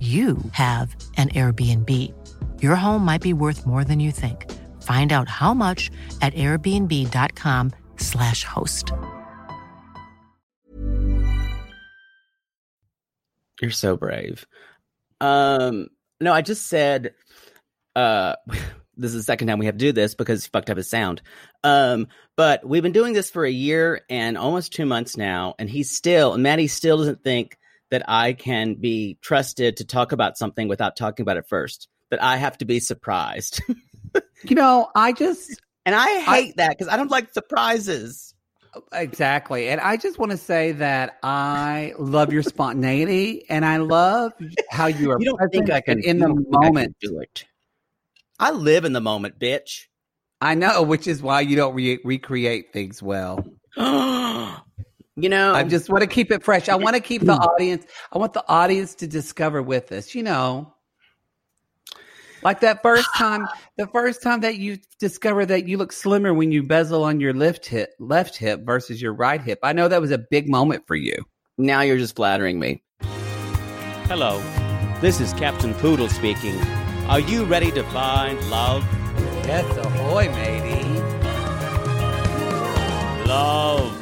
you have an Airbnb. Your home might be worth more than you think. Find out how much at airbnb.com/slash host. You're so brave. Um, no, I just said, uh, this is the second time we have to do this because he fucked up his sound. Um, but we've been doing this for a year and almost two months now, and he's still, and Maddie still doesn't think that I can be trusted to talk about something without talking about it first. That I have to be surprised. You know, I just and I hate that because I don't like surprises. exactly, and I just want to say that I love your spontaneity, and I love how you are. You don't think present I can in the don't I moment? do it? I live in the moment, bitch. I know, which is why you don't re- recreate things well. you know, I just want to keep it fresh. I want to keep the mm. audience. I want the audience to discover with us. You know, like that first time, the first time that you discover that you look slimmer when you bezel on your left hip, left hip versus your right hip. I know that was a big moment for you. now you're just flattering me. Hello, this is Captain Poodle speaking. Are you ready to find love? Yes, ahoy, matey. Love.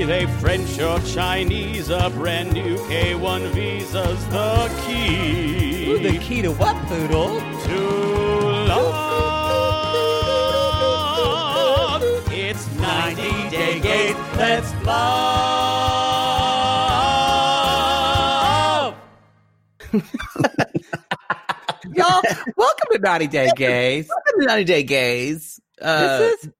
Be they French or Chinese, a brand new K1 visa's the key. Ooh, the key to what, Poodle? to love. It's 90 Day Gate. Let's love. Y'all, welcome to 90 Day Gays. Welcome to 90 Day Gays. Uh, this is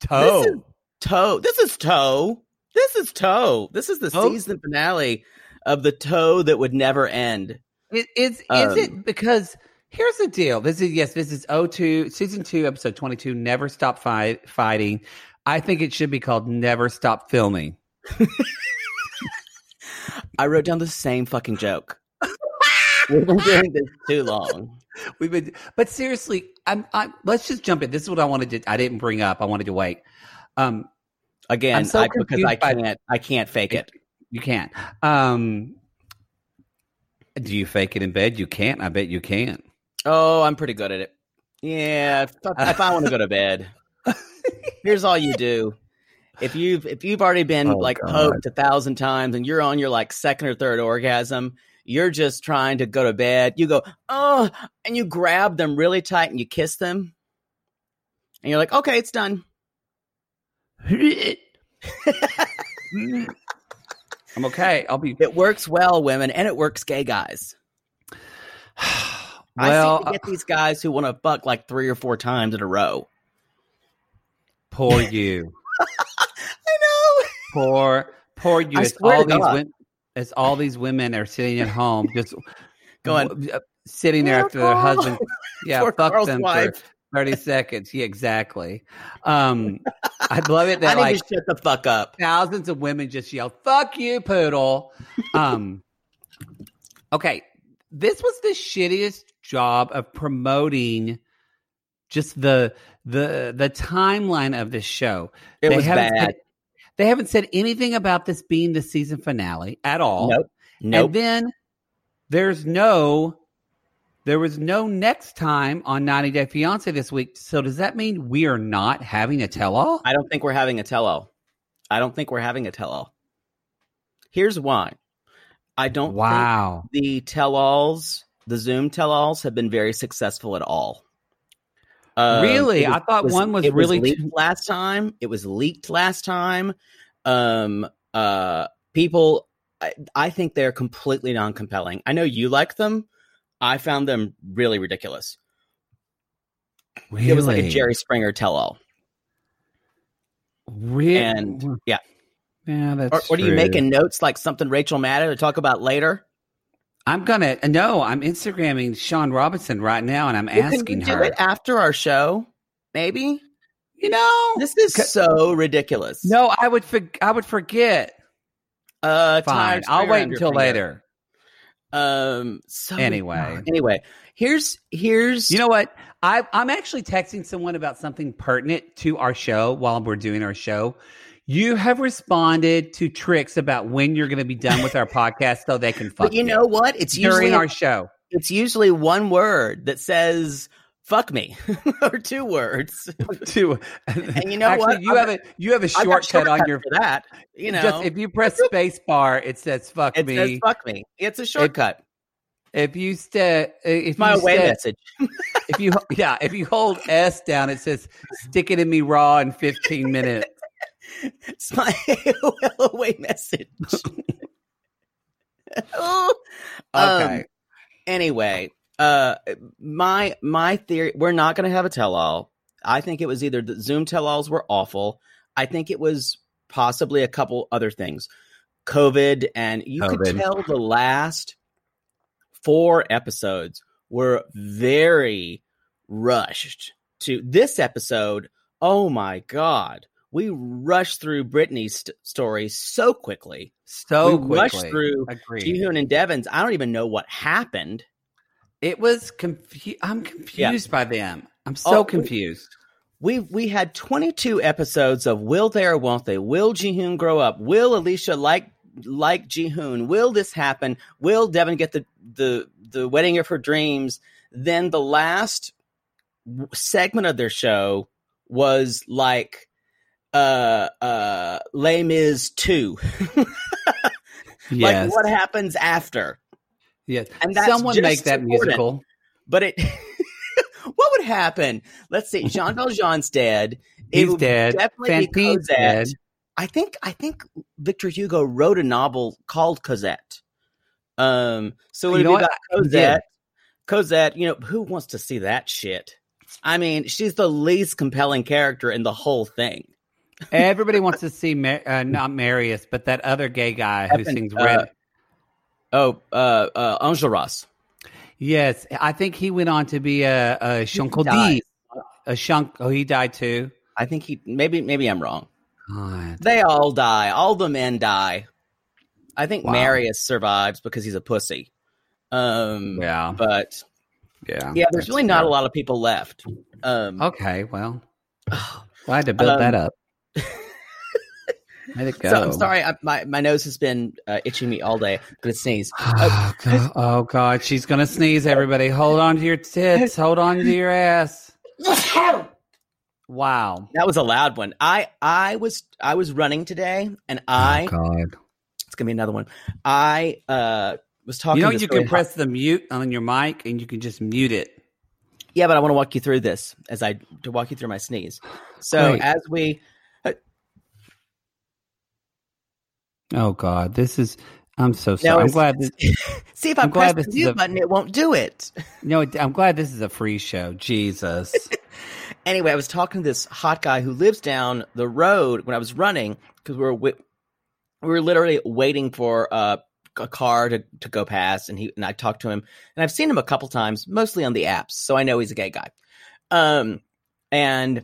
Toe. This is Toe. This is Toe. This is Toe. This is the Oh. season finale of the Toe that would never end. It, is is Um, it because here's the deal. This is yes, this is 02, season two, episode 22, Never Stop fight, Fighting. I think it should be called Never Stop Filming. I wrote down the same fucking joke. We've been doing this too long. We've been, but seriously, I'm, I'm. Let's just jump in. This is what I wanted to. I didn't bring up. I wanted to wait. Um, Again, so I, because I can't. I can't fake it. you can't. Um, do you fake it in bed? You can't. I bet you can't. Oh, I'm pretty good at it. Yeah, if, if I want to go to bed, here's all you do. If you've if you've already been Oh, like God. poked a thousand times and you're on your like second or third orgasm, you're just trying to go to bed. You go, oh, and you grab them really tight and you kiss them, and you're like, okay, it's done. I'm okay. I'll be It works well, women, and it works gay guys. well. I get these guys who want to fuck like three or four times in a row. poor you. I know. Poor, poor you. I It's all these women. It's all these women are sitting at home, just Going, sitting there after their husband. Yeah, Poor fuck Carl's them for thirty seconds. Yeah, exactly. Um, I'd love it I that need like shut the fuck up. thousands of women just yell "fuck you, poodle." Um, okay, this was the shittiest job of promoting just the the the timeline of this show. It They was haven't bad. said- they haven't said anything about this being the season finale at all. Nope. Nope. And then there's no there was no next time on 90 Day Fiance this week. So does that mean we are not having a tell all? I don't think we're having a tell all. I don't think we're having a tell all. Here's why. I don't think Wow. the tell alls, the Zoom tell alls, have been very successful at all. Um, Really? it I thought one was it really leaked too- last time. It was leaked last time. Um, uh, people, I, I think they're completely non compelling. I know you like them. I found them really ridiculous. really? It was like a Jerry Springer tell all. Really? And yeah, yeah, or, that's or do you making notes like something Rachel Maddow to talk about later? I'm gonna no. I'm Instagramming Sean Robinson right now, and I'm Well, can asking you do it after our show? Maybe You know, this is so ridiculous. no, I would. For, I would forget. uh, Fine, I'll wait until later. Um. So Anyway. anyway, here's here's You know what? I, I'm actually texting someone about something pertinent to our show while we're doing our show. You have responded to tricks about when you're going to be done with our podcast, so they can fuck But you know what? It's during usually our show. it's usually one word that says "fuck me" or two words. two. And you know Actually, what? You I've have a you have a shortcut on your. for that. You know, just if you press space bar, it says "fuck it me." says "fuck me." It's a shortcut. if you stay, if my you away message. if you yeah, if you hold S down, it says "stick it in me raw in 15 minutes." It's my AOL away message. Oh. Okay. Um, anyway, uh, my my theory: we're not going to have a tell-all. I think it was either the Zoom tell-alls were awful. I think it was possibly a couple other things, COVID, and you could tell the last four episodes were very rushed. To this episode, oh my god, we rushed through Brittany's st- story so quickly. so we rushed quickly. through Agreed. Jihoon and Deavan's. I don't even know what happened. It was confused. I'm confused by them. I'm so Oh, confused. We we had 22 episodes of will they or won't they? Will Jihoon grow up? Will Elicia like like Jihoon? Will this happen? Will Deavan get the the the wedding of her dreams? Then the last segment of their show was like uh uh Les Mis 2. yes. Like what happens after? Yes. and that's Someone make that important. musical. But it, what would happen? Let's see. Jean Valjean's dead. He's dead. Definitely Fantine's dead. I think. I think Victor Hugo wrote a novel called Cosette. Um. So it You would know be about. Cosette. Cosette. You know who wants to see that shit? I mean, she's the least compelling character in the whole thing. Everybody wants to see Mar- uh, not Marius, but that other gay guy who Evan, sings uh, Red. Oh, uh, uh, Enjolras. yes, I think he went on to be a, a died. A Shank. Oh, he died too. I think he. Maybe. Maybe I'm wrong. God. They all die. All the men die. I think Wow. Marius survives because he's a pussy. Um, Yeah. but Yeah. yeah, there's really not fair. a lot of people left. Um, Okay. Well, glad to build Um, that up. Let it go. so I'm sorry, I, my my nose has been uh, itching me all day. I'm gonna sneeze. Oh God. oh God, she's gonna sneeze. Everybody, hold on to your tits. Hold on to your ass. Wow. That was a loud one. I I was I was running today, and I oh God. it's gonna be another one. I uh was talking. You know you can press the mute on your mic, and you can just mute it. Yeah, but I want to walk you through this as I to walk you through my sneeze. So Great. as we Oh God, this is. I'm so sorry. I'm glad. This, see if I I'm press the mute button, it won't do it. no, I'm glad this is a free show. Jesus. anyway, I was talking to this hot guy who lives down the road when I was running because we were wi- we were literally waiting for uh, a car to, to go past, and he and I talked to him, and I've seen him a couple times, mostly on the apps, so I know he's a gay guy. Um, and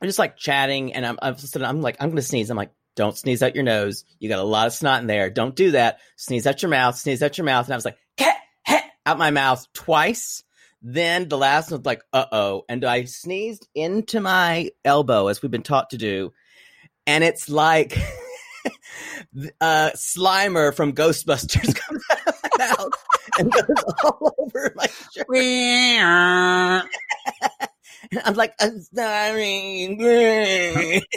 I'm just like chatting, and I'm I'm, just, I'm like I'm gonna sneeze. I'm like, don't sneeze out your nose. You got a lot of snot in there. Don't do that. Sneeze out your mouth. Sneeze out your mouth. And I was like, heh, heh, out my mouth twice. Then the last one was like, uh oh. And I sneezed into my elbow as we've been taught to do. And it's like uh, Slimer from Ghostbusters comes out of my mouth and goes all over my shirt. I'm like, I'm sorry.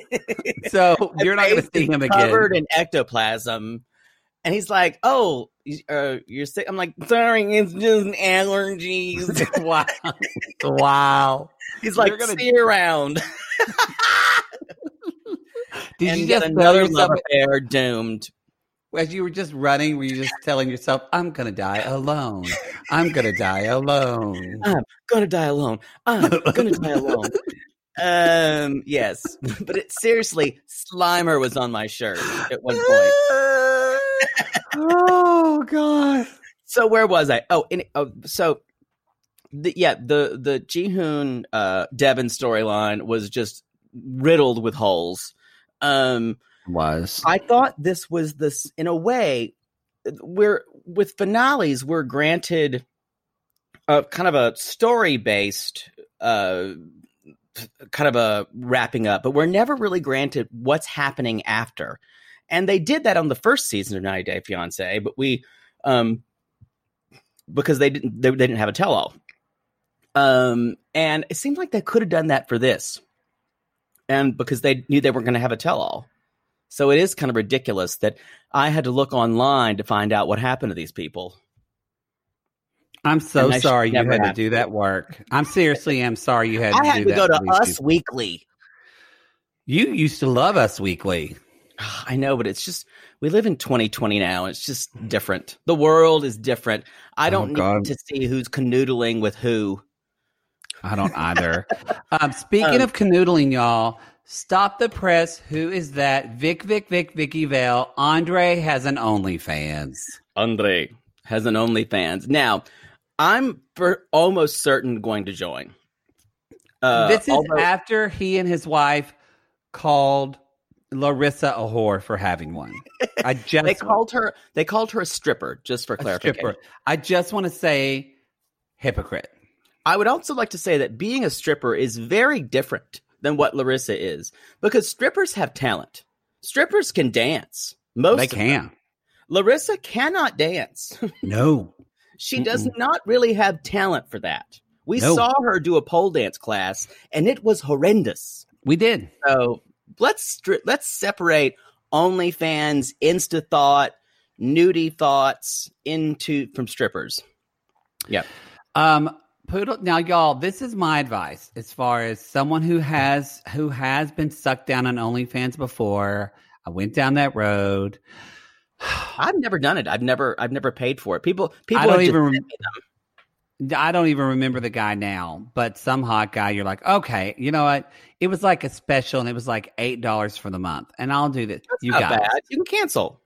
So you're not going to see him again. Covered in ectoplasm. And he's like, "Oh, uh, you're sick." I'm like, "Sorry, it's just an allergies." wow. Wow. He's like, gonna- "See you around." Did and you get just another love affair doomed? As you were just running? Were you just telling yourself, "I'm gonna die alone. I'm gonna die alone." I'm gonna die alone. I'm gonna die alone. Um, yes, but it seriously, Slimer was on my shirt at one point. oh God. So where was I? Oh, and, oh so the, yeah, the the Jihoon uh Deavan storyline was just riddled with holes. Um Was. I thought this was this in a way we're with finales we're granted a kind of a story based uh kind of a wrapping up but we're never really granted what's happening after. And they did that on the first season of 90 Day Fiance but we um because they didn't they, they didn't have a tell all um and it seemed like they could have done that for this. And because they knew they weren't going to have a tell all so it is kind of ridiculous that I had to look online to find out what happened to these people. I'm so And I should sorry you had to do that work. I'm seriously I'm sorry you had I to had to go to Us people. Weekly. You used to love Us Weekly. I know, but it's just we live in 2020 now. It's just different. The world is different. I Oh, don't God. need to see who's canoodling with who. I don't either. um, speaking Um, of canoodling, y'all, stop the press. Who is that? Vic, Vic, Vic, Vicky Vale. Andre has an OnlyFans. Andre has an OnlyFans. Now, I'm for almost certain going to join. Uh, this is although- after he and his wife called Larissa a whore for having one. I just they called her they called her a stripper just for a clarification. stripper. I just want to say hypocrite. I would also like to say that being a stripper is very different than what Larissa is because strippers have talent. Strippers can dance. Most they of them. can. Larissa cannot dance. No. she does not really have talent for that. We No. saw her do a pole dance class and it was horrendous. We did. So let's stri- let's separate OnlyFans, Insta thought, nudie thoughts into from strippers. Yep. Um, Poodle. Now, y'all, this is my advice as far as someone who has who has been sucked down on OnlyFans before. I went down that road. I've never done it. I've never I've never paid for it. People people I don't even. rem- them. I don't even remember the guy now, but some hot guy. You're like, okay, you know what? It was like a special, and it was like eight dollars for the month, and I'll do this. That's you guys, bad. You can cancel.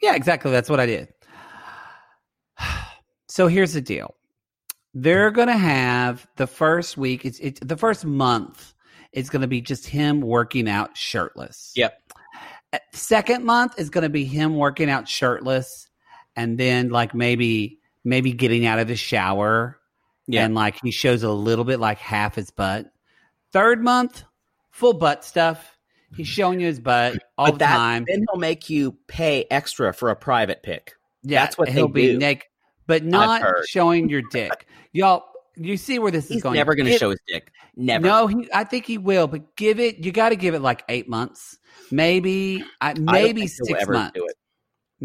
Yeah, exactly. That's what I did. So here's the deal. They're going to have the first week, it's, it's the first month, it's going to be just him working out shirtless. Yep. Uh, Second month is going to be him working out shirtless and then like maybe maybe getting out of the shower Yeah. and like he shows a little bit like half his butt. Third month, full butt stuff. He's showing you his butt all but the that time. then he'll make you pay extra for a private pick. Yeah, That's what he'll be naked, but not showing your dick. Y'all, you see where this is He's going? never going to show his dick. Never. No, he, I think he will, but give it. You got to give it like eight months, maybe, I, I maybe he'll six months. do it.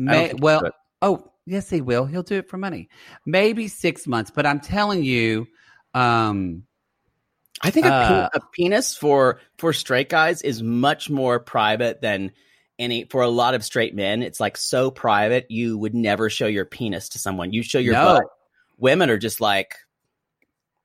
I don't May, well, oh yes, he will. He'll do it for money. Maybe six months, but I'm telling you, um, I think a, pe- Uh, a penis for for straight guys is much more private than any for a lot of straight men. It's like so private you would never show your penis to someone. You show your No. butt. Women are just like,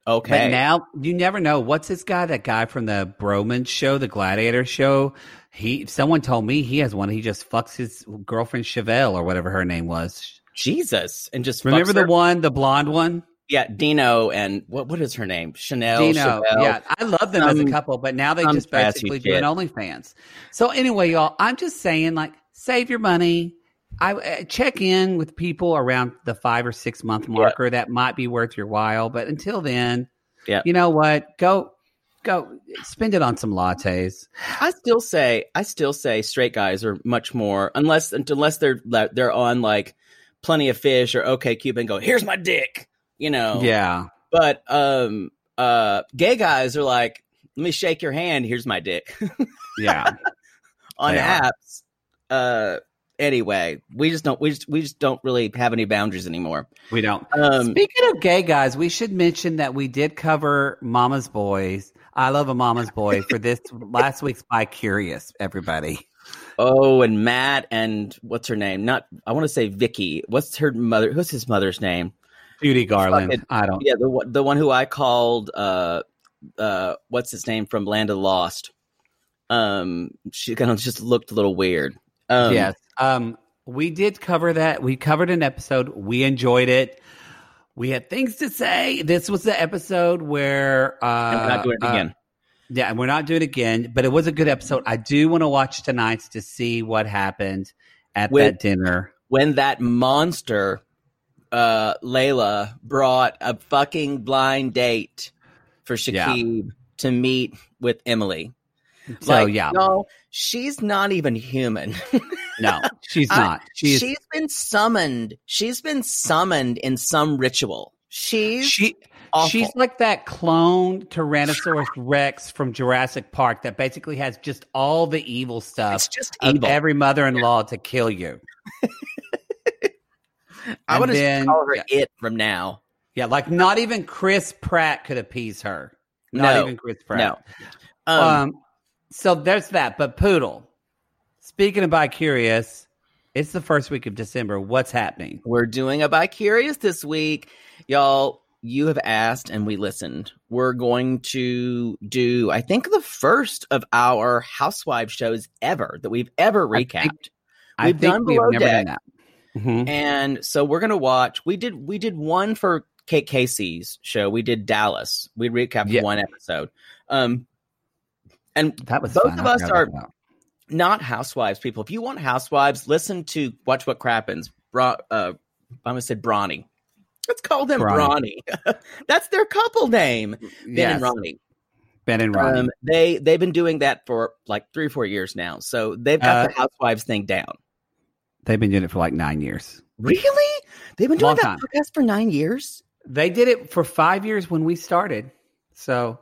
okay, But now you never know. What's this guy? That guy from the Broman show, the Gladiator show. He. Someone told me he has one. He just fucks his girlfriend Chevelle or whatever her name was. Jesus, and just Remember fucks the one, the blonde one, Yeah, Dino and what what is her name? Chanel. Dino. Chevelle. Yeah, I love them as a couple, but now they just basically do an. OnlyFans. So anyway, y'all, I'm just saying, like, save your money. I uh, check in with people around the five or six month marker. That might be worth your while, but until then, Yeah. you know what? Go, go, spend it on some lattes. I still say I still say straight guys are much more unless unless they're they're on like plenty of fish or OkCupid go here's my dick you know Yeah, but um uh gay guys are like let me shake your hand here's my dick yeah. on They are. apps uh anyway we just don't we just we just don't really have any boundaries anymore we don't. um Speaking of gay guys, we should mention that we did cover Mama's Boys. I love a Mama's Boy for this last week's Bi Curious. Everybody. oh and Matt and what's her name not I want to say Vicky what's her mother what's his mother's name Judy Garland. Fucking- I don't. Yeah, the one- the one who I called uh uh what's his name from Land of Lost. Um she kind of just looked a little weird. Um yes. Um, we did cover that. We covered an episode. We enjoyed it. We had things to say. This was the episode where uh, we're not doing it uh, again. yeah, and we're not doing it again, but it was a good episode. I do want to watch tonight's to see what happened at With- that dinner. when that monster uh Layla brought a fucking blind date for Yeah. Shakib to meet with Emily. So like, yeah, No, she's not even human. no, she's not. She's she's been summoned. She's been summoned in some ritual. She's she awful. she's like that clone Tyrannosaurus Rex from Jurassic Park that basically has just all the evil stuff it's just of evil. every mother-in-law to kill you. I want to call her yeah. it from now. Yeah, like not even Chris Pratt could appease her. Not No. even Chris Pratt. No. Um, Um, so there's that. But Poodle, speaking of bi curious, it's the first week of December. What's happening? we're doing a bi curious this week, y'all. You have asked and we listened. We're going to do, I think, the first of our housewife shows ever that we've ever I think- recapped. We've think done we've never Deck. done that. Mhm. and so we're gonna watch. We did we did one for Kate Casey's show. We did Dallas. We recapped Yeah. one episode. Um, and That was Both fun. of us are- not housewives people. If you want housewives, listen to Watch What Crappens. Bra- uh, I almost said Brawny. Let's call them Brawny. Brawny. That's their couple name, Ben Yes, and Ronnie. Ben and Ronnie. Um, they they've been doing that for like three or four years now. So they've got Uh, the housewives thing down. They've been doing it for like nine years. Really? They've been doing Long that time. podcast for nine years. They did it for five years when we started. So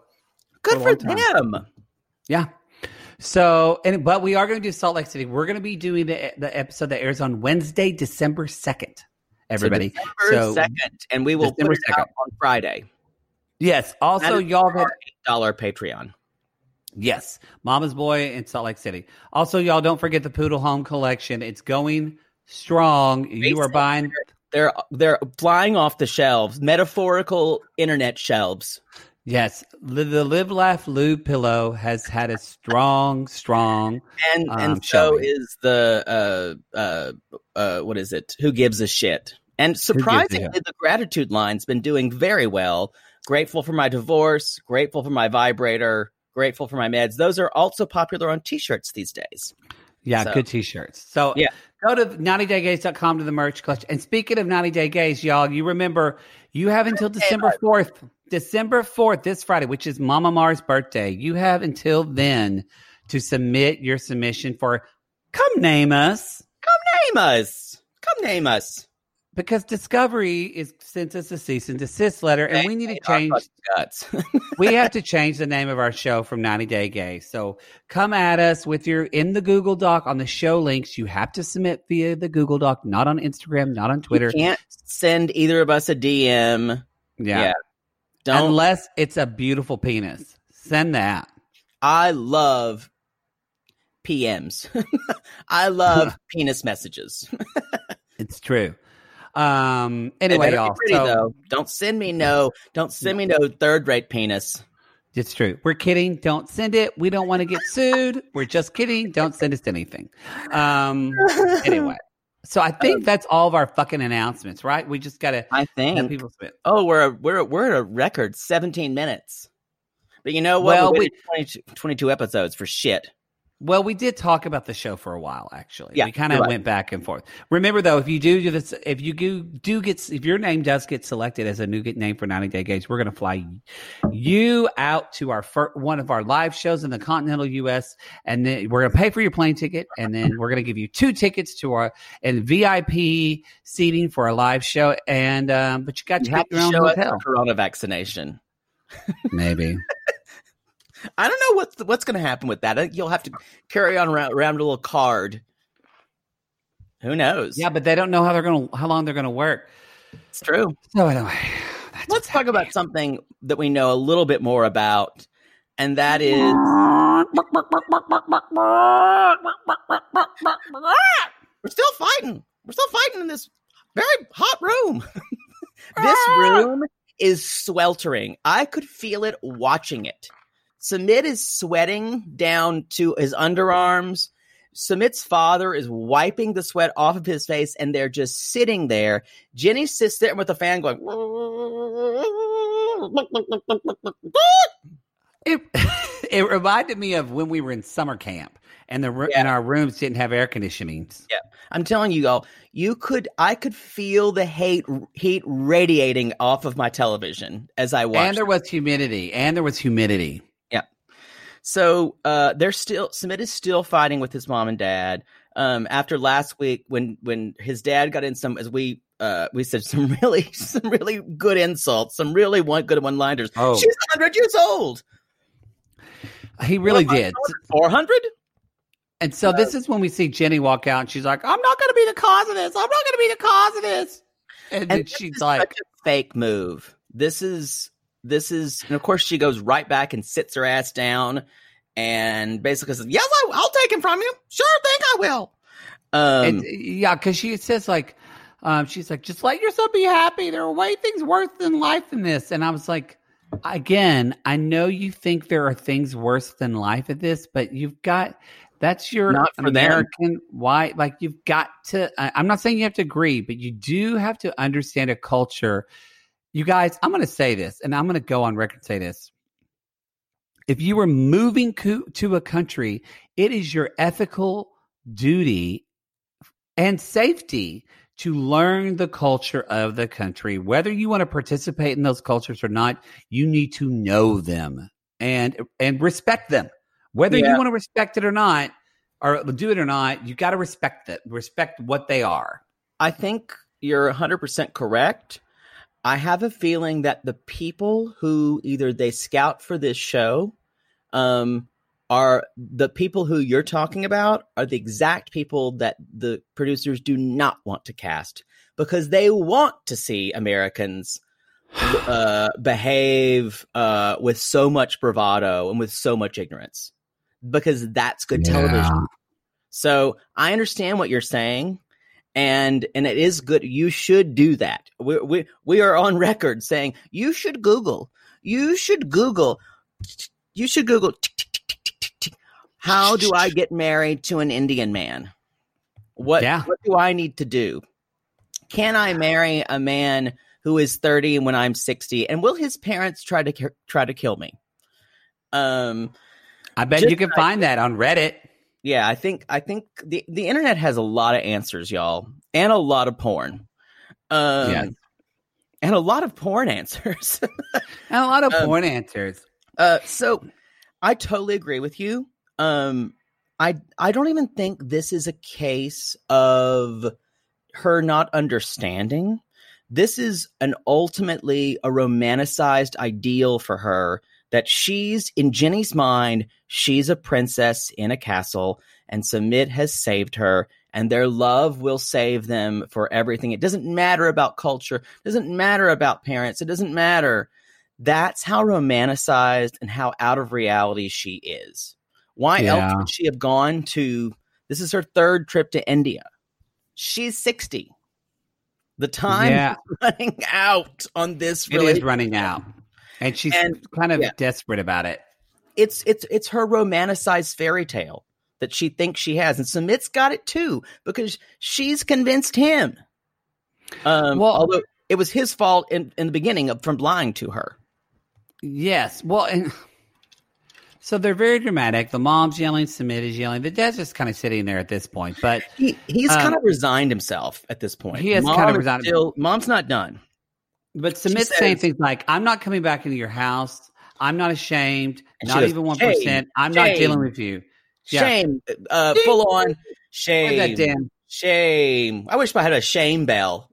Good For for them. Yeah. So, and but we are going to do Salt Lake City. We're going to be doing the the episode that airs on Wednesday, December second. Everybody. December So, second, and we will December put it out 2nd. on Friday. yes. Also, y'all have dollar Patreon. Yes, Mama's Boy in Salt Lake City. Also, y'all don't forget the Poodle Home collection. It's going strong. You are buying. They're they're flying off the shelves, metaphorical internet shelves. Yes, the, Live Laugh Lube pillow has had a strong, strong. And Um, and so showing. is the uh uh uh what is it? Who gives a shit? And surprisingly, the gratitude line's been doing very well. Grateful for my divorce. Grateful for my vibrator. Grateful for my meds. Those are also popular on T-shirts these days. Yeah, So- good t-shirts. So Yeah. go to 90daygays.com to the merch collection. And speaking of 90 Day Gays, y'all, you remember you have until December 4th. December 4th, this Friday, which is Mama Mars' birthday. You have until then to submit your submission for Come Name Us. Come Name us. Come name us. Because Discovery is sent us a cease and desist letter, and we need to change guts. we have to change the name of our show from 90 Day Gay. So come at us with your in the Google Doc on the show links. You have to submit via the Google Doc, not on Instagram, not on Twitter. You can't send either of us a DM. Yeah. Yeah. Don't. Unless it's a beautiful penis. Send that. I love PMs. I love penis messages. It's true. Um anyway, y'all. So though. Don't send me no. Don't send me no third rate penis. it's true. We're kidding. Don't send it. We don't want to get sued. We're just kidding. Don't send us anything. Um anyway. So I think that's all of our fucking announcements, right? We just gotta I think. people. Oh, we're a, we're we're at a record seventeen minutes. But you know what? Well, we we- 22, 22 episodes for shit. Well, we did talk about the show for a while, actually. Yeah, we kind of right. went back and forth. Remember, though, if you do do this, if you do, do get, if your name does get selected as a new get name for 90 Day Gays, we're going to fly you out to our fir- one of our live shows in the continental U.S. And then we're going to pay for your plane ticket, and then we're going to give you two tickets to our and VIP seating for our live show. And um, but you got to You have get your own hotel, corona vaccination. maybe. I don't know what's what's going to happen with that. Uh, You'll have to carry on around, around a little card. Who knows? Yeah, but they don't know how they're going to how long they're going to work. it's true. So anyway, Let's talk about something that we know a little bit more about, and that is we're still fighting. We're still fighting in this very hot room. this room is sweltering. I could feel it watching it. Sumit is sweating down to his underarms. Sumit's father is wiping the sweat off of his face, and they're just sitting there. Jenny sits there with the fan going. It it reminded me of when we were in summer camp and the Yeah. and our rooms didn't have air conditionings. I'm telling you all, you could, I could feel the hate heat radiating off of my television as I watched. And there was humidity. And there was humidity. So uh, they're still Sumit is still fighting with his mom and dad. Um, after last week, when when his dad got in some, as we uh, we said some really some really good insults, some really one good one liners. Oh. She's hundred years old. He really did. Four hundred. And so this is when we see Jenny walk out and she's like, I'm not going to be the cause of this. I'm not going to be the cause of this. And, And she's like, fake move. This is this is, and of course she goes right back and sits her ass down and basically says, "Yes, I, I'll take him from you. Sure, think I will." Um, and, yeah, because she says like, um, she's like, just let yourself be happy. There are way things worse than life in this. And I was like, again, I know you think there are things worse than life in this, but you've got that's your Not. American white. Like you've got to. I, I'm not saying you have to agree, but you do have to understand a culture. You guys, I'm going to say this, and I'm going to go on record and say this. If you are moving co- to a country, it is your ethical duty and safety to learn the culture of the country. Whether you want to participate in those cultures or not, you need to know them and and respect them. Whether you want to respect it or not, or do it or not, you got to respect it. Respect what they are. I think you're 100% correct. I have a feeling that the people who either they scout for this show um, are the people who you're talking about are the exact people that the producers do not want to cast because they want to see Americans uh, behave uh, with so much bravado and with so much ignorance because that's good television. So I understand what you're saying, and and it is good. You should do that. We we we are on record saying you should Google. You should Google. You should Google. How do I get married to an Indian man? What Yeah. what do I need to do? Can I marry a man who is 30 when I'm 60? And will his parents try to try to kill me? Um I bet Just you can like- find that on Reddit. Yeah, I think I think the the internet has a lot of answers, y'all, and a lot of porn. Um, Yeah. and a lot of porn answers. And a lot of Um, porn answers. uh, so I totally agree with you. Um, I I don't even think this is a case of her not understanding. This is an ultimately a romanticized ideal for her that she's in Jenny's mind, she's a princess in a castle, and Sumit has saved her, and their love will save them for everything. It doesn't matter about culture, it doesn't matter about parents, it doesn't matter. That's how romanticized and how out of reality she is. Why else would she have gone to this is her third trip to India? She's 60. The time Yeah. is running out on this It is running out. And she's And- kind of yeah. desperate about it. it's it's it's her romanticized fairy tale that she thinks she has, and Sumit's got it too because she's convinced him. Um, Well- although it was his fault in, in the beginning of, from lying to her. Yes. Well, and So they're very dramatic. The mom's yelling, Sumit is yelling. The dad's just kind of sitting there at this point. But He he's Um, kind of resigned himself at this point. he has Mom kind of resigned- Still, mom's not done. But She Sumit's saying things like, I'm not coming back into your house. I'm not ashamed. Not goes, even one "Shame, I'm not dealing with you. Yeah. Shame, uh, full on shame. That damn Shame. I wish I had a shame bell.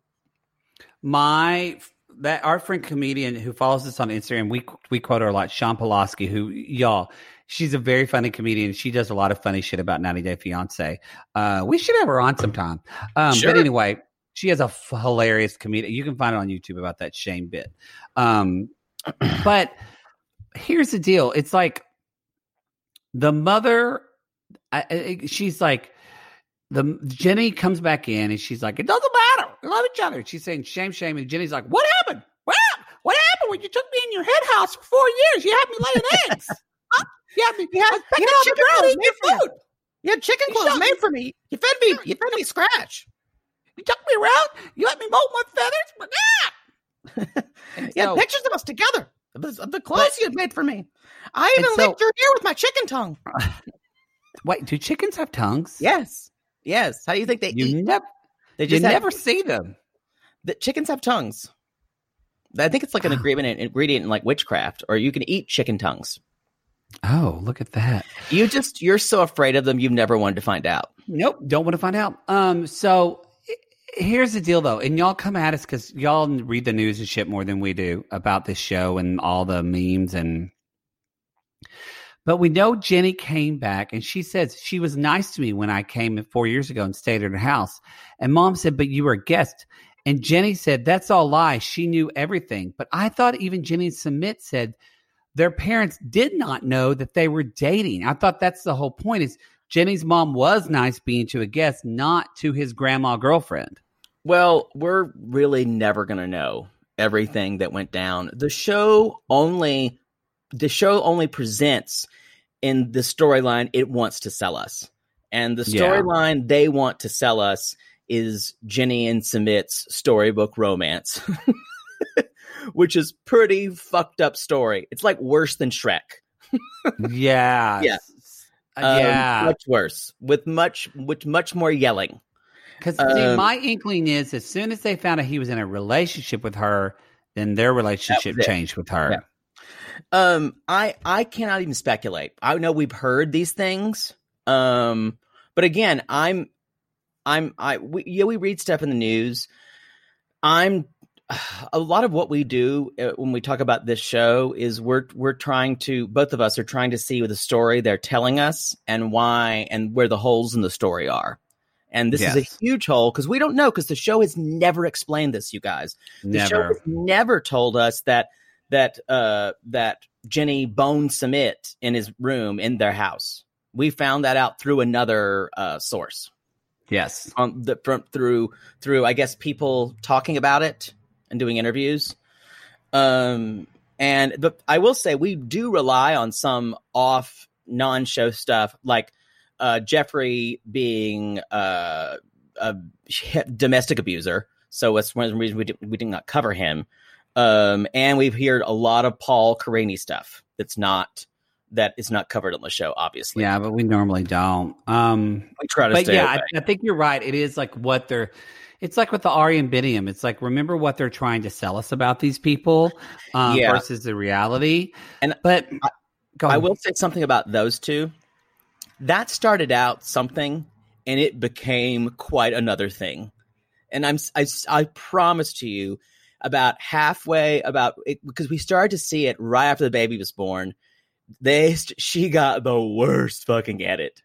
my that our friend comedian who follows us on Instagram, we we quote her a lot, Sean Pulaski, who y'all, she's a very funny comedian. She does a lot of funny shit about 90 Day Fiance. Uh, we should have her on sometime. Um, Sure. But anyway, she has a f- hilarious comedian. You can find it on YouTube about that shame bit. Um, but here's the deal: it's like the mother. I, I, she's like the Jenny comes back in and she's like, "It doesn't matter. We love each other." She's saying, "Shame, shame," and Jenny's like, "What happened? What? What happened when you took me in your head house for four years? You had me laying eggs. Huh? You had me. You had- I was pecking you had chicken clothes made for food. You had chicken clothes made for me. You fed me. You fed me scratch. You took me around. You let me mold my feathers, but nah." And You had pictures of us together. Of the, the clothes you had made for me. I even so- licked your ear with my chicken tongue. Wait, do chickens have tongues? Yes. Yes. How do you think they You eat? never, They you just have- never see them. the chickens have tongues. I think it's like an agreement an ingredient in like witchcraft, or you can eat chicken tongues. Oh, look at that. You just you're so afraid of them, you've never wanted to find out. Nope, don't want to find out. Um, so here's the deal, though, and y'all come at us because y'all read the news and shit more than we do about this show and all the memes and. But we know Jenny came back and she says she was nice to me when I came four years ago and stayed at her house. And mom said, But you were a guest. And Jenny said, That's all lies. She knew everything. But I thought even Jenny Sumit said their parents did not know that they were dating. I thought that's the whole point is Jenny's mom was nice being to a guest, not to his grandma girlfriend. Well, we're really never gonna know everything that went down. The show only the show only presents in the storyline it wants to sell us. And the Yeah. storyline they want to sell us is Jenny and Sumit's storybook romance. Which is pretty fucked up story. It's like worse than Shrek. Yeah. Yeah. Um, yeah. much worse with much with much more yelling. Because um, my inkling is as soon as they found out he was in a relationship with her, then their relationship changed with her. Yeah. Um, I I cannot even speculate. I know we've heard these things. Um, but again, I'm I'm I we, yeah we read stuff in the news. I'm a lot of what we do uh, when we talk about this show is we're we're trying to both of us are trying to see the story they're telling us and why and where the holes in the story are. And this is a huge hole because we don't know because the show has never explained this, you guys. The show Never. has never told us that that uh that Jenny boned Sumit in his room in their house. We found that out through another uh source. Yes. On the from through through I guess people talking about it and doing interviews. Um and but I will say we do rely on some off non-show stuff like uh Jeffrey being uh a domestic abuser. So that's one of the reasons we did, we did not cover him. Um, and we've heard a lot of Paul Karine stuff that's not that is not covered on the show. Obviously, Yeah, but we normally don't. Um, we try to but yeah. I, I think you're right. It is like what they're. It's like with the Ari and Biniam. It's like remember what they're trying to sell us about these people um, Yeah. versus the reality. And but I- go I will say something about those two. That started out something, and it became quite another thing. And I'm I, I promise to you, about halfway about it, because we started to see it right after the baby was born. They she got the worst fucking at it.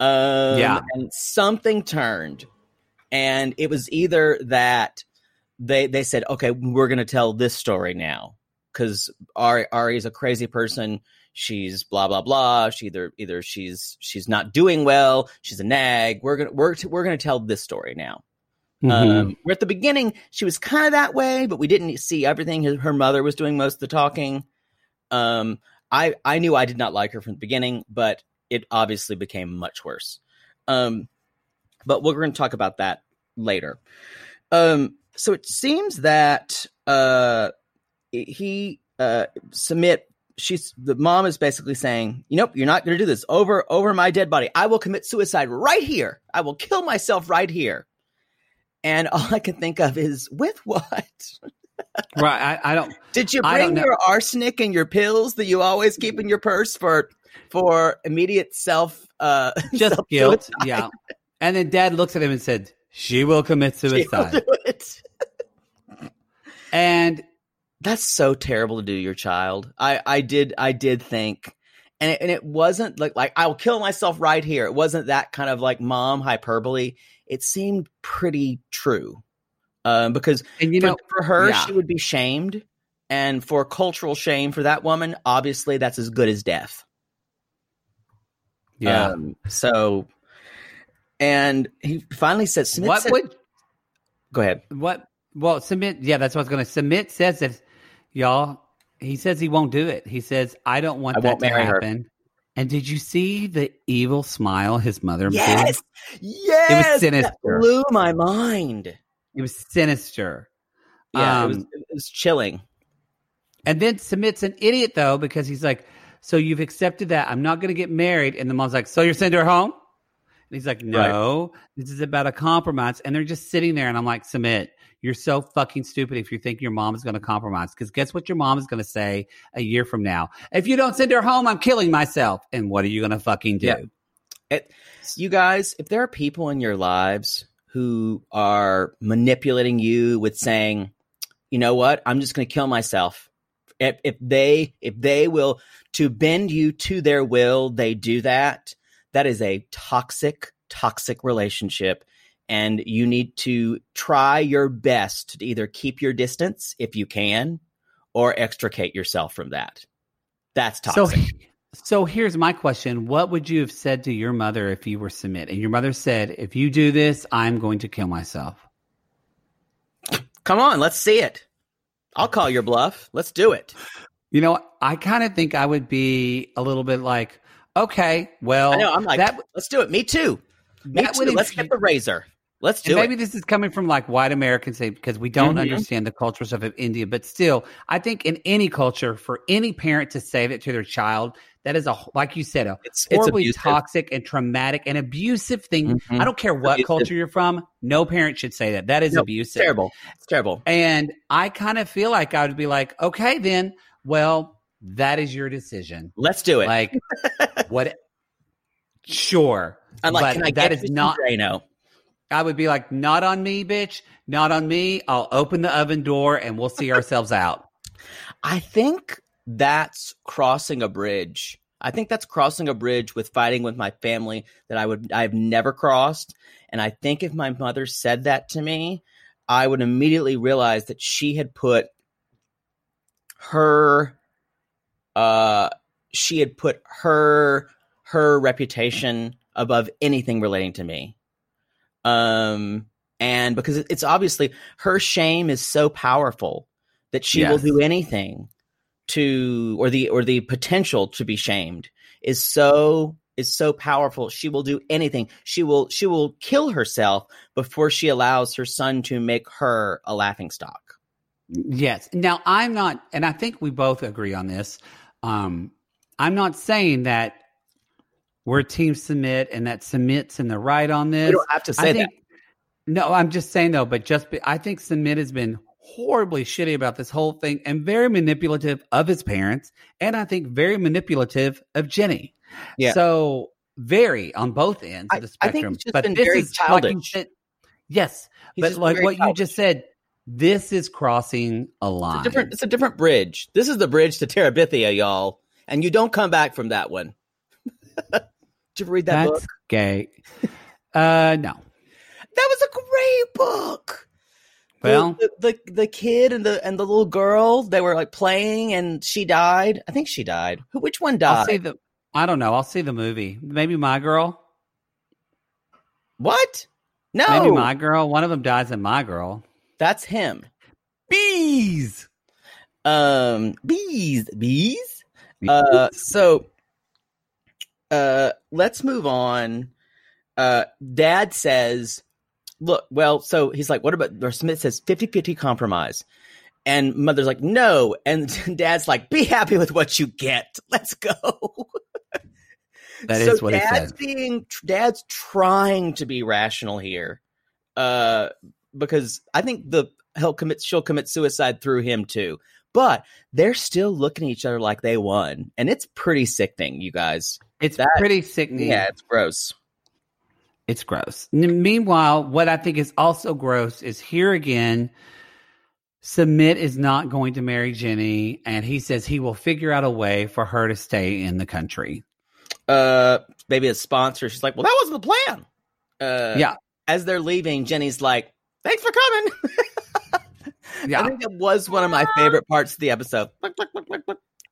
Um, Yeah. and something turned, and it was either that they they said, okay, we're going to tell this story now because Ari Ari is a crazy person. She's blah blah blah. She either either she's she's not doing well. She's a nag. We're gonna we're we're gonna tell this story now. Mhm. Um, where at the beginning she was kind of that way, but we didn't see everything. Her, her mother was doing most of the talking. Um, I I knew I did not like her from the beginning, but it obviously became much worse. Um, but we're going to talk about that later. Um, so it seems that uh, he uh, Sumit she's the mom is basically saying, you know, you're not going to do this over over my dead body. I will commit suicide right here. I will kill myself right here. And all I can think of is with what? right. I, I don't. Did you bring your arsenic and your pills that you always keep in your purse for for immediate self uh Just self- guilt. Yeah. And then dad looks at him and said, She will commit will suicide. it. And That's so terrible to do your child. I I did I did think and it, and it wasn't like like I'll kill myself right here. It wasn't that kind of like mom hyperbole. It seemed pretty true. Um because and you for, know, for her yeah. she would be shamed and for cultural shame for that woman, obviously that's as good as death. yeah. Um, so and he finally said Sumit what said- would go ahead. what well submit yeah, that's what I was gonna submit says that y'all he says he won't do it. He says, I don't want I that to marry her. happen. And did you see the evil smile his mother? Yes. Yes. sinister. That blew my mind. It was sinister. Yeah, it, was, Um, it was chilling. And then Sumit's an idiot though, because he's like, So you've accepted that. I'm not gonna get married. And the mom's like, So you're sending her home? He's like, No, this is about a compromise. And they're just sitting there, and I'm like, Sumit, you're so fucking stupid if you think your mom is gonna compromise. Because guess what your mom is gonna say a year from now? If you don't send her home, I'm killing myself. And what are you gonna fucking do? Yeah. It, you guys, if there are people in your lives who are manipulating you with saying, you know what, I'm just going to kill myself. If, if they if they will to bend you to their will, they do that. That is a toxic, toxic relationship. And you need to try your best to either keep your distance if you can or extricate yourself from that. That's So, toxic. so here's my question: What would you have said to your mother if you were Sumit? And your mother said, "If you do this, I'm going to kill myself." Come on, let's see it. I'll call your bluff. Let's do it. You know, I kind of think I would be a little bit like, okay, well, I know. I'm like, that. let's do it. Me too. Me That too. would Let's get the razor. Let's And do maybe it. this is coming from like white Americans say because we don't Mhm. understand the cultures of India, but still, I think in any culture, for any parent to say that to their child, that is a like you said, a It's horribly toxic and traumatic and abusive thing. Mhm. I don't care what Abusive. culture you're from, no parent should say that. That is No, abusive. It's terrible. It's terrible. And I kind of feel like I would be like, okay, then, well, that is your decision. Let's do it. Like, what? Sure, I'm like, but can I that get is not. Drano? I would be like, not on me, bitch. Not on me. I'll open the oven door and we'll see ourselves out. I think that's crossing a bridge. I think that's crossing a bridge with fighting with my family that I would I've never crossed. And I think if my mother said that to me, I would immediately realize that she had put her uh she had put her her reputation above anything relating to me. Um and because it's obviously her shame is so powerful that she will do anything to or the or the potential to be shamed is so is so powerful she will do anything she will she will kill herself before she allows her son to make her a laughing stock Yes. Now, I'm not, and I think we both agree on this. Um, I'm not saying that we're team Sumit and that Sumit's in the right on this. you don't have to say I that No, I'm just saying though, but just be, I think Sumit has been horribly shitty about this whole thing and very manipulative of his parents, and I think very manipulative of Jenny. Yeah. So very on both ends I- of the think spectrum. but this is childish. said- yes, He's but like what you just said, this is crossing a line. It's a different it's a different bridge this is the bridge to terabithia y'all and you don't come back from that one did you read that That's book gay. Uh, no. that was a great book Well, the, the the kid and the and the little girl they were like playing and she died i think she died who which one I'll died see the. I don't know. I'll see the movie. Maybe my girl. what no Maybe my girl. One of them dies in my girl. That's him Bees. um bees bees uh so uh let's move on uh dad says look well so he's like what about or Sumit says 50-50 compromise And mother's like, no. And dad's like, be happy with what you get. Let's go. That is so what he dad's said. being dad's trying to be rational here. Uh because I think the he'll commit she'll commit suicide through him too. But they're still looking at each other like they won. And it's pretty sickening, you guys. It's that- pretty sickening. Yeah, it's gross. It's gross. N- meanwhile, what I think is also gross is here again, Sumit is not going to marry Jenny, and he says he will figure out a way for her to stay in the country. Uh maybe a sponsor. She's like, Well, that wasn't the plan. Uh yeah, as they're leaving, Jenny's like, Thanks for coming. yeah. I think it was one of my favorite parts of the episode.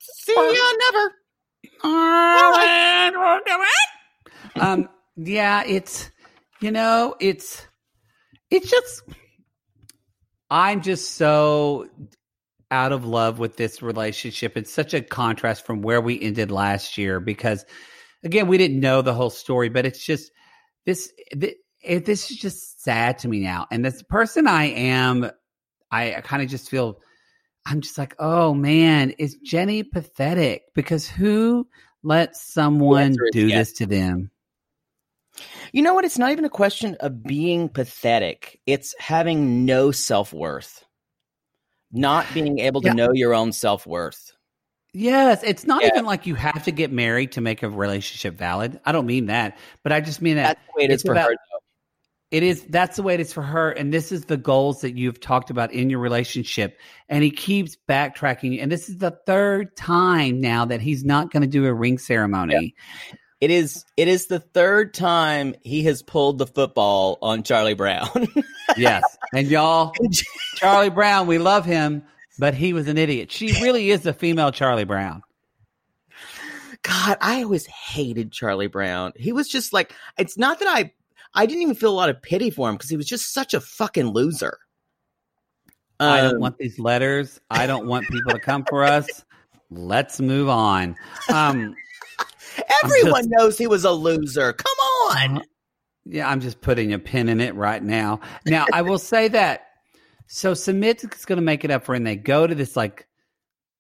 See ya never. um, yeah, it's you know, it's it's just I'm just so out of love with this relationship. It's such a contrast from where we ended last year because again, we didn't know the whole story, but it's just this this, this is just sad to me now. And this person I am I kind of just feel I'm just like, "Oh man, is Jenny pathetic?" Because who lets someone do yes. this to them? You know what? It's not even a question of being pathetic. It's having no self worth, not being able to Yeah. know your own self worth. Yes, it's not Yeah. even like you have to get married to make a relationship valid. I don't mean that, but I just mean that That's the way it is it's for about- her. It is that's the way it is for her and this is the goals that you've talked about in your relationship and he keeps backtracking and this is the third time now that he's not going to do a ring ceremony. It is. It is the third time he has pulled the football on Charlie Brown. yes. And y'all Charlie Brown, we love him, but he was an idiot. She really is a female Charlie Brown. God, I always hated Charlie Brown. He was just like. It's not that I. I didn't even feel a lot of pity for him because he was just such a fucking loser. I don't Um, want these letters. I don't want people to come for us. Let's move on. Um, Everyone just- knows he was a loser. Come on. Uh, yeah, I'm just putting a pin in it right now. Now, I will say that. So Sumit is going to make it up for, and they go to this like,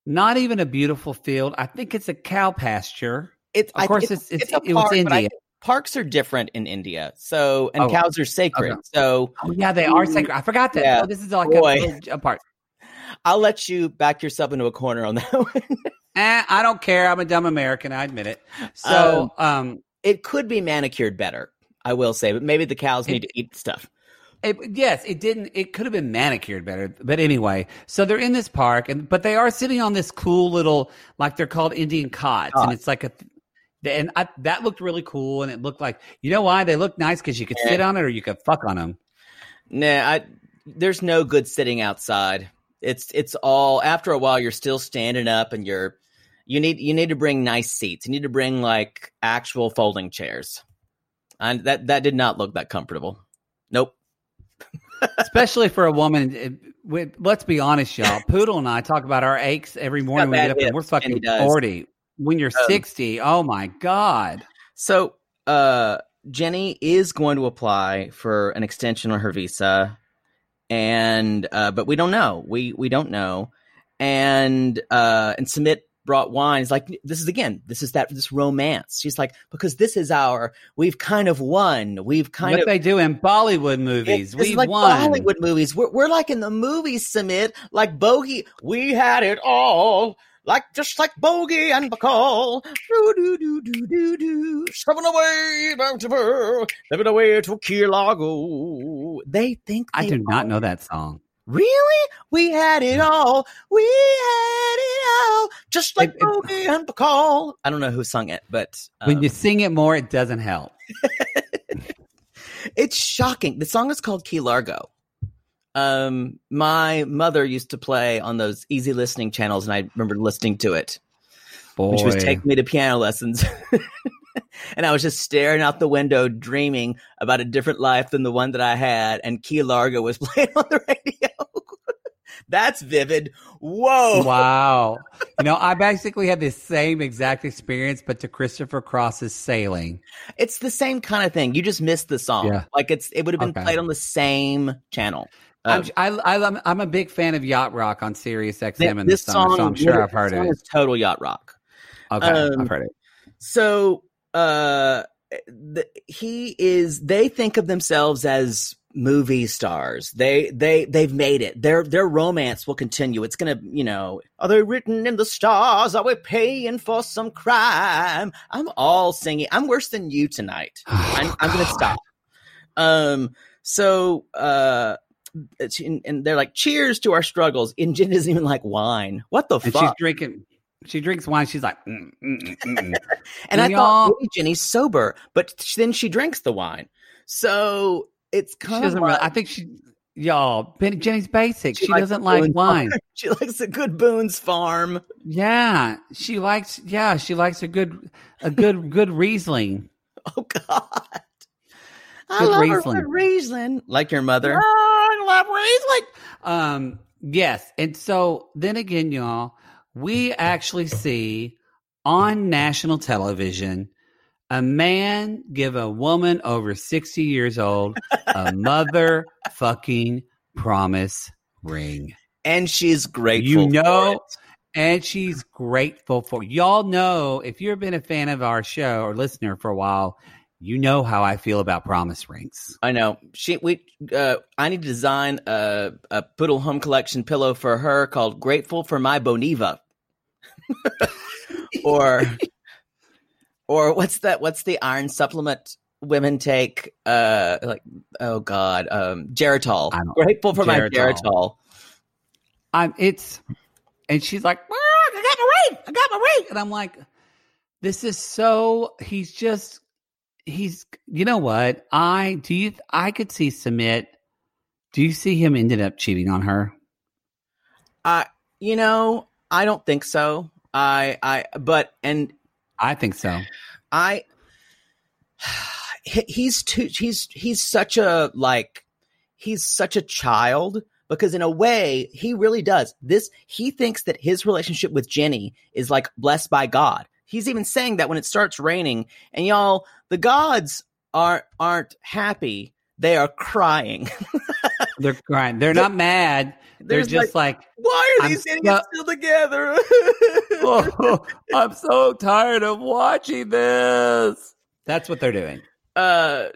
not even a beautiful field. I think it's a cow pasture. It's Of I- course, it's- it's- a it was park, but I India. Parks are different in India. So and Oh, cows are sacred. okay. So Oh yeah, they are sacred. I forgot that. Yeah. Oh, this is like Boy. a, a part. I'll let you back yourself into a corner on that one. Eh, I don't care. I'm a dumb American. I admit it. So, um, it could be manicured better, I will say, but maybe the cows need to eat stuff. It, yes, it didn't. It could have been manicured better, but anyway. So they're in this park, and but they are sitting on this cool little, like they're called Indian cots, and it's like a, and I, that looked really cool, and it looked like you know why they look nice because you could sit on it or you could fuck on them. Nah, I, there's no good sitting outside. It's it's all after a while you're still standing up and you're you need you need to bring nice seats. You need to bring like actual folding chairs. And that that did not look that comfortable. Nope. Especially for a woman. It, with, let's be honest, y'all. Poodle and I talk about our aches every morning when we get up, hips, and we're fucking forty. When you're Um, sixty, oh my god. So, uh, Jenny is going to apply for an extension on her visa, and uh, but we don't know. We we don't know, and uh, and Sumit brought wine. It's like this is again. This is that this romance. She's like because this is our. We've kind of won. We've kind what of. they do in Bollywood movies, we is like won. Bollywood movies. We're, we're like in the movies, Sumit, like Bogey. We had it all, like just like Bogey and Bacall. Do do do do do do. Shoving away, bountiful, living away to Key Largo. They think I they do not know that song. Really? We had it all. We had it all, just like It- Bogey and Bacall. I don't know who sung it, but When um, you sing it more, it doesn't help. It's shocking. The song is called Key Largo. Um, my mother used to play on those easy listening channels, and I remember listening to it Boy, she was taking me to piano lessons. and I was just staring out the window, dreaming about a different life than the one that I had, and Key Largo was playing on the radio. That's vivid. Whoa. wow. You know, I basically had the same exact experience, but to Christopher Cross's Sailing. It's the same kind of thing. You just missed the song. Yeah. Like it's it would have been Okay. played on the same channel. I'm, Um, I, I, I'm, I'm a big fan of Yacht Rock on Sirius XM th- in the this summer, song, so I'm sure I've heard it. is total yacht rock. Okay, um, I've heard it. So uh the, he is they think of themselves as movie stars. They they they've made it. Their their romance will continue. It's gonna, you know, are they written in the stars? Are we paying for some crime? I'm all singing. I'm worse than you tonight. I'm, I'm gonna stop. Um so uh it's, and, and they're like, cheers to our struggles. And Jen doesn't even like wine. What the And she's drinking. She drinks wine. She's like, mm, mm, mm, mm, mm. And I Y'all- thought Jenny's sober, but then she drinks the wine. So it's kind of like, Really, I think she, y'all. Jenny's basic. She, likes doesn't like wine. Farm. She likes a good Boone's Farm. Yeah, she likes. Yeah, she likes a good, a good, good Riesling. Oh God, I Good love Riesling. her good Riesling, like your mother. I love Riesling. Um, yes, and so then again, y'all, we actually see on national television a man give a woman over sixty years old a motherfucking promise ring. And she's grateful. You for know, it. and she's grateful for y'all know if you've been a fan of our show or listener for a while, you know how I feel about promise rings. I know. She we uh I need to design a a Poodle Home Collection pillow for her called Grateful for My Boniva. or or what's that what's the iron supplement women take uh like oh god um Geritol. Grateful for my Geritol. Geritol. I'm it's and she's like, "Ah, I got my ring, I got my ring. And I'm like, this is so he's just he's you know what? I do you I could see Sumit. Do you see him ended up cheating on her? I you know, I don't think so. I I but and I think so. I he's too he's he's such a like he's such a child because in a way he really does this he thinks that his relationship with Jenny is like blessed by God. He's even saying that when it starts raining and y'all the gods aren't aren't happy. They are crying. They're crying. They're not mad. They're just like, Why are I'm these idiots so- still together? oh, I'm so tired of watching this. That's what they're doing. uh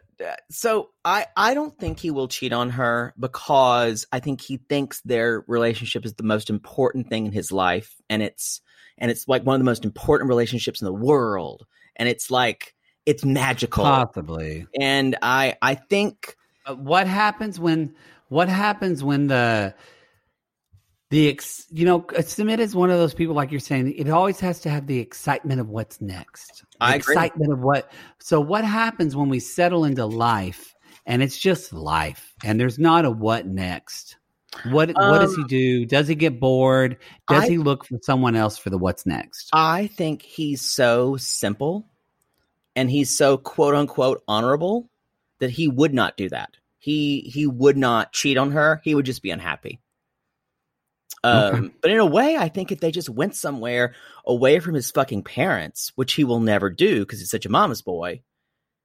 so i i don't think he will cheat on her because i think he thinks their relationship is the most important thing in his life and it's and it's like one of the most important relationships in the world and it's like it's magical. Possibly. and i i think Uh, what happens when what happens when the the ex, you know Sumit is one of those people like you're saying it always has to have the excitement of what's next. The I agree. excitement of what so what happens when we settle into life and it's just life and there's not a what next? What what does he Um, do? Does he get bored? Does I- he look for someone else for the what's next? I think he's so simple and he's so quote unquote honorable that he would not do that he he would not cheat on her he would just be unhappy Um, But in a way, I think if they just went somewhere away from his fucking parents, which he will never do because he's such a mama's boy,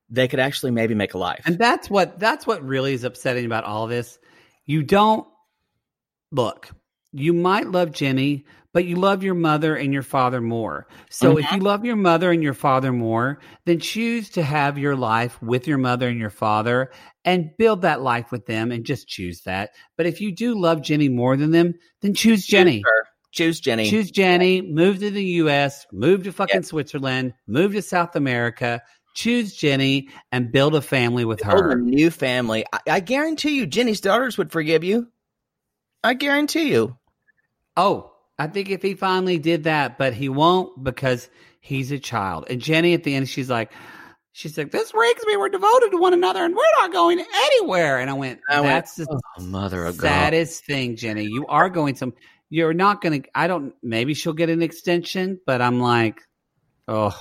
they could actually maybe make a life. And that's what that's what really is upsetting about all this. You don't look. You might love Jenny, but you love your mother and your father more. So if mm-hmm. you love your mother and your father more, then choose to have your life with your mother and your father and build that life with them and just choose that. But if you do love Jenny more than them, then choose Jenny. Choose Jenny. Choose Jenny, move to the US, move to fucking Switzerland, move to South America, choose Jenny and build a family with Build a her. new family. I, I guarantee you, Jenny's daughters would forgive you. I guarantee you. Oh, I think if he finally did that, but he won't because he's a child. And Jenny at the end, she's like, she's like, this rings me. We're devoted to one another and we're not going anywhere. And I went, I went, that's the Oh, mother of God. saddest thing, Jenny. You are going some, you're not going to, I don't, maybe she'll get an extension, but I'm like, oh,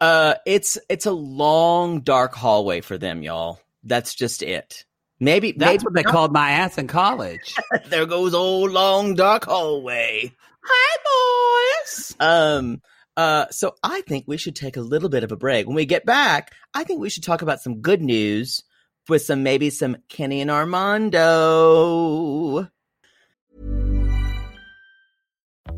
Uh, it's it's a long, dark hallway for them, y'all. That's just it. Maybe that's maybe what they called my ass in college. there goes old long dark hallway. Hi, boys. Um. Uh. So I think we should take a little bit of a break. When we get back, I think we should talk about some good news with some maybe some Kenny and Armando.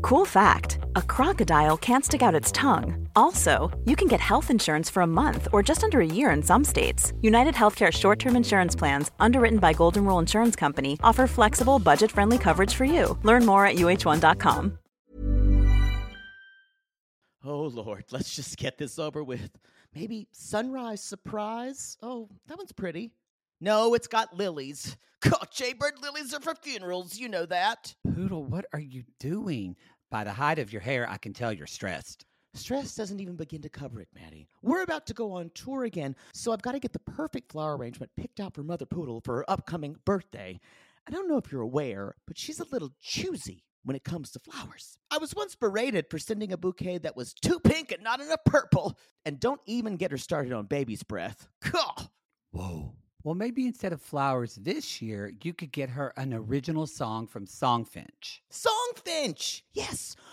Cool fact a crocodile can't stick out its tongue. Also, you can get health insurance for a month or just under a year in some states. United Healthcare short term insurance plans, underwritten by Golden Rule Insurance Company, offer flexible, budget friendly coverage for you. Learn more at uh1.com. Oh, Lord, let's just get this over with. Maybe sunrise surprise? Oh, that one's pretty. No, it's got lilies. God, Jaybird lilies are for funerals. You know that. Poodle, what are you doing? By the height of your hair, I can tell you're stressed. Stress doesn't even begin to cover it, Maddie. We're about to go on tour again, so I've got to get the perfect flower arrangement picked out for Mother Poodle for her upcoming birthday. I don't know if you're aware, but she's a little choosy when it comes to flowers. I was once berated for sending a bouquet that was too pink and not enough purple. And don't even get her started on baby's breath. Whoa. Well, maybe instead of flowers this year, you could get her an mm-hmm. original song from Songfinch. Songfinch! Yes,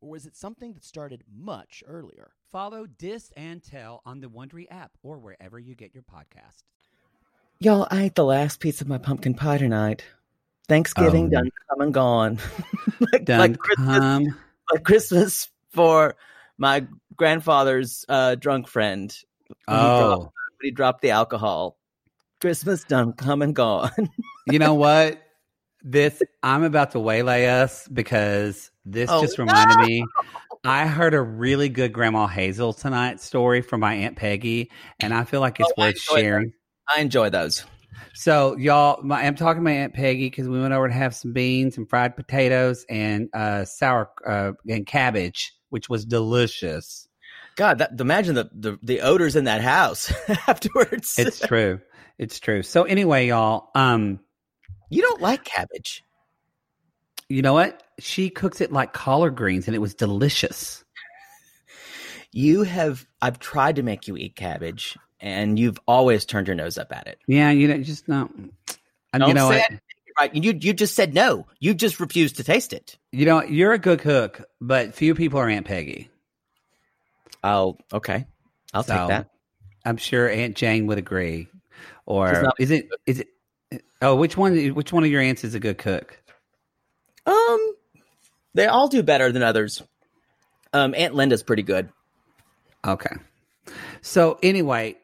or was it something that started much earlier? Follow Dis and Tell on the Wondery app or wherever you get your podcast. Y'all, I ate the last piece of my pumpkin pie tonight. Thanksgiving Oh. done come and gone. like, Done like Christmas, come. like Christmas for my grandfather's uh, drunk friend. when he dropped- Oh, he dropped the alcohol. Christmas done come and gone. you know what? This I'm about to waylay us because this Oh, just reminded me. I heard a really good Grandma Hazel tonight story from my Aunt Peggy, and I feel like it's Oh, worth enjoyed sharing. I enjoy those. So, y'all, my, I'm talking to my Aunt Peggy because we went over to have some beans and fried potatoes and uh, sour uh, and cabbage, which was delicious. God, that imagine the, the the odors in that house afterwards. It's true. It's true. So anyway, y'all, um, you don't like cabbage. You know what? She cooks it like collard greens, and it was delicious. You have I've tried to make you eat cabbage, and you've always turned your nose up at it. Yeah, you know, just no. And Don't you know, say what? I didn't make it right. You you just said no. You just refused to taste it. you know, you're a good cook, but few people are Aunt Peggy. Oh, okay. I'll So, take that. I'm sure Aunt Jane would agree. Or not is it? Is it? Oh, which one? Which one of your aunts is a good cook? Um, they all do better than others. Um, Aunt Linda's pretty good. Okay. So anyway,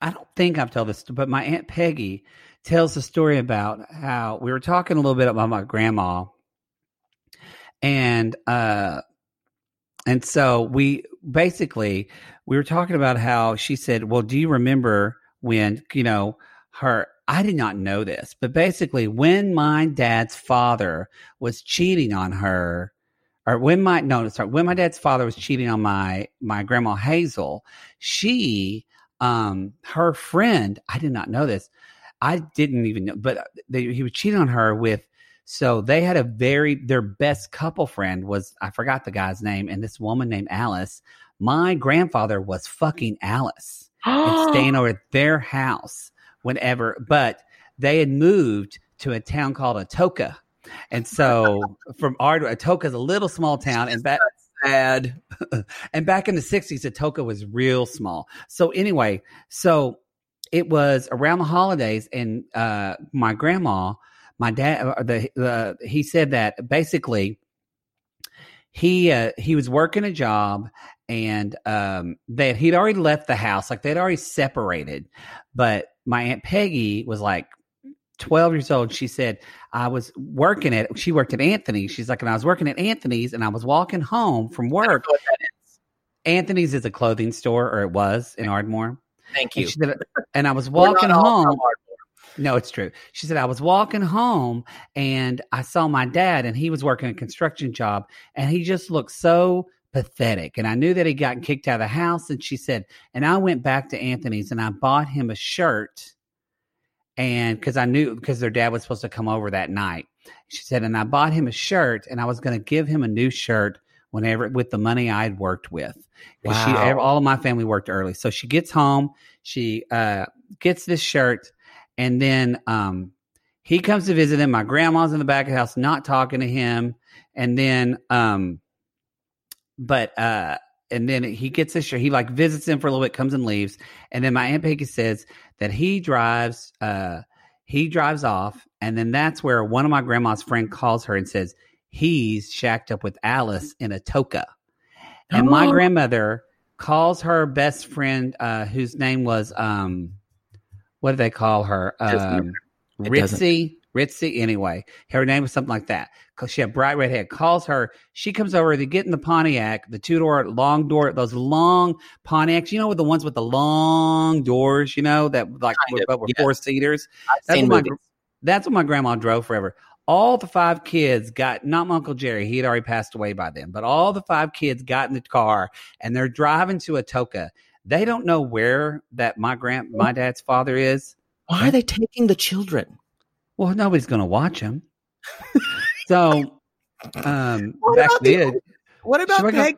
I don't think I've told this, but my aunt Peggy tells the story about how we were talking a little bit about my grandma, and uh, and so we basically we were talking about how she said, "Well, do you remember when you know her?" I did not know this, but basically, when my dad's father was cheating on her, or when my no, sorry, when my dad's father was cheating on my my grandma Hazel, she, um, her friend, I did not know this. I didn't even know, but they, he was cheating on her with. So they had a very their best couple friend was I forgot the guy's name, and this woman named Alice. My grandfather was fucking Alice and staying over at their house whenever, but they had moved to a town called Atoka. And so from Ardmore, Atoka is a little small town and back Sad. and back in the 60s Atoka was real small. So anyway, so it was around the holidays and uh my grandma, my dad uh, the the he said that basically he uh, he was working a job and um that he'd already left the house like they'd already separated but my aunt peggy was like 12 years old she said i was working at she worked at anthony's she's like and i was working at anthony's and i was walking home from work What that is. anthony's is a clothing store or it was in ardmore Thank and, you. she said, and i was walking home no, it's true. She said, I was walking home and I saw my dad, and he was working a construction job, and he just looked so pathetic. And I knew that he'd gotten kicked out of the house. And she said, and I went back to Anthony's and I bought him a shirt. And because I knew, because their dad was supposed to come over that night. She said, and I bought him a shirt, and I was going to give him a new shirt whenever with the money I had worked with. 'Cause She, all of my family worked early. So she gets home, she uh, gets this shirt, and then um, he comes to visit him. My grandma's in the back of the house, not talking to him. And then, um, but, uh, and then he gets this shirt. He like visits him for a little bit, comes and leaves. And then my Aunt Peggy says that he drives, uh, he drives off. And then that's where one of my grandma's friend calls her and says, he's shacked up with Alice in Atoka. And my Oh. grandmother calls her best friend, uh, whose name was, um, what do they call her? Doesn't Um, matter. Doesn't. Ritzy, Ritzy. Anyway, her name was something like that because she had bright red hair. Calls her. She comes over. They get in the Pontiac, the two door, long door, those long Pontiacs. You know, with the ones with the long doors. You know that like Kind but were yes. four seaters. That's what, my, that's what my grandma drove forever. All the five kids got not my Uncle Jerry, he had already passed away by then, but all the five kids got in the car and they're driving to Atoka. They don't know where that my grand my dad's father is. Why are they taking the children? Well, nobody's going to watch him. so, um, What back about the- then, What about Should I go- Peg?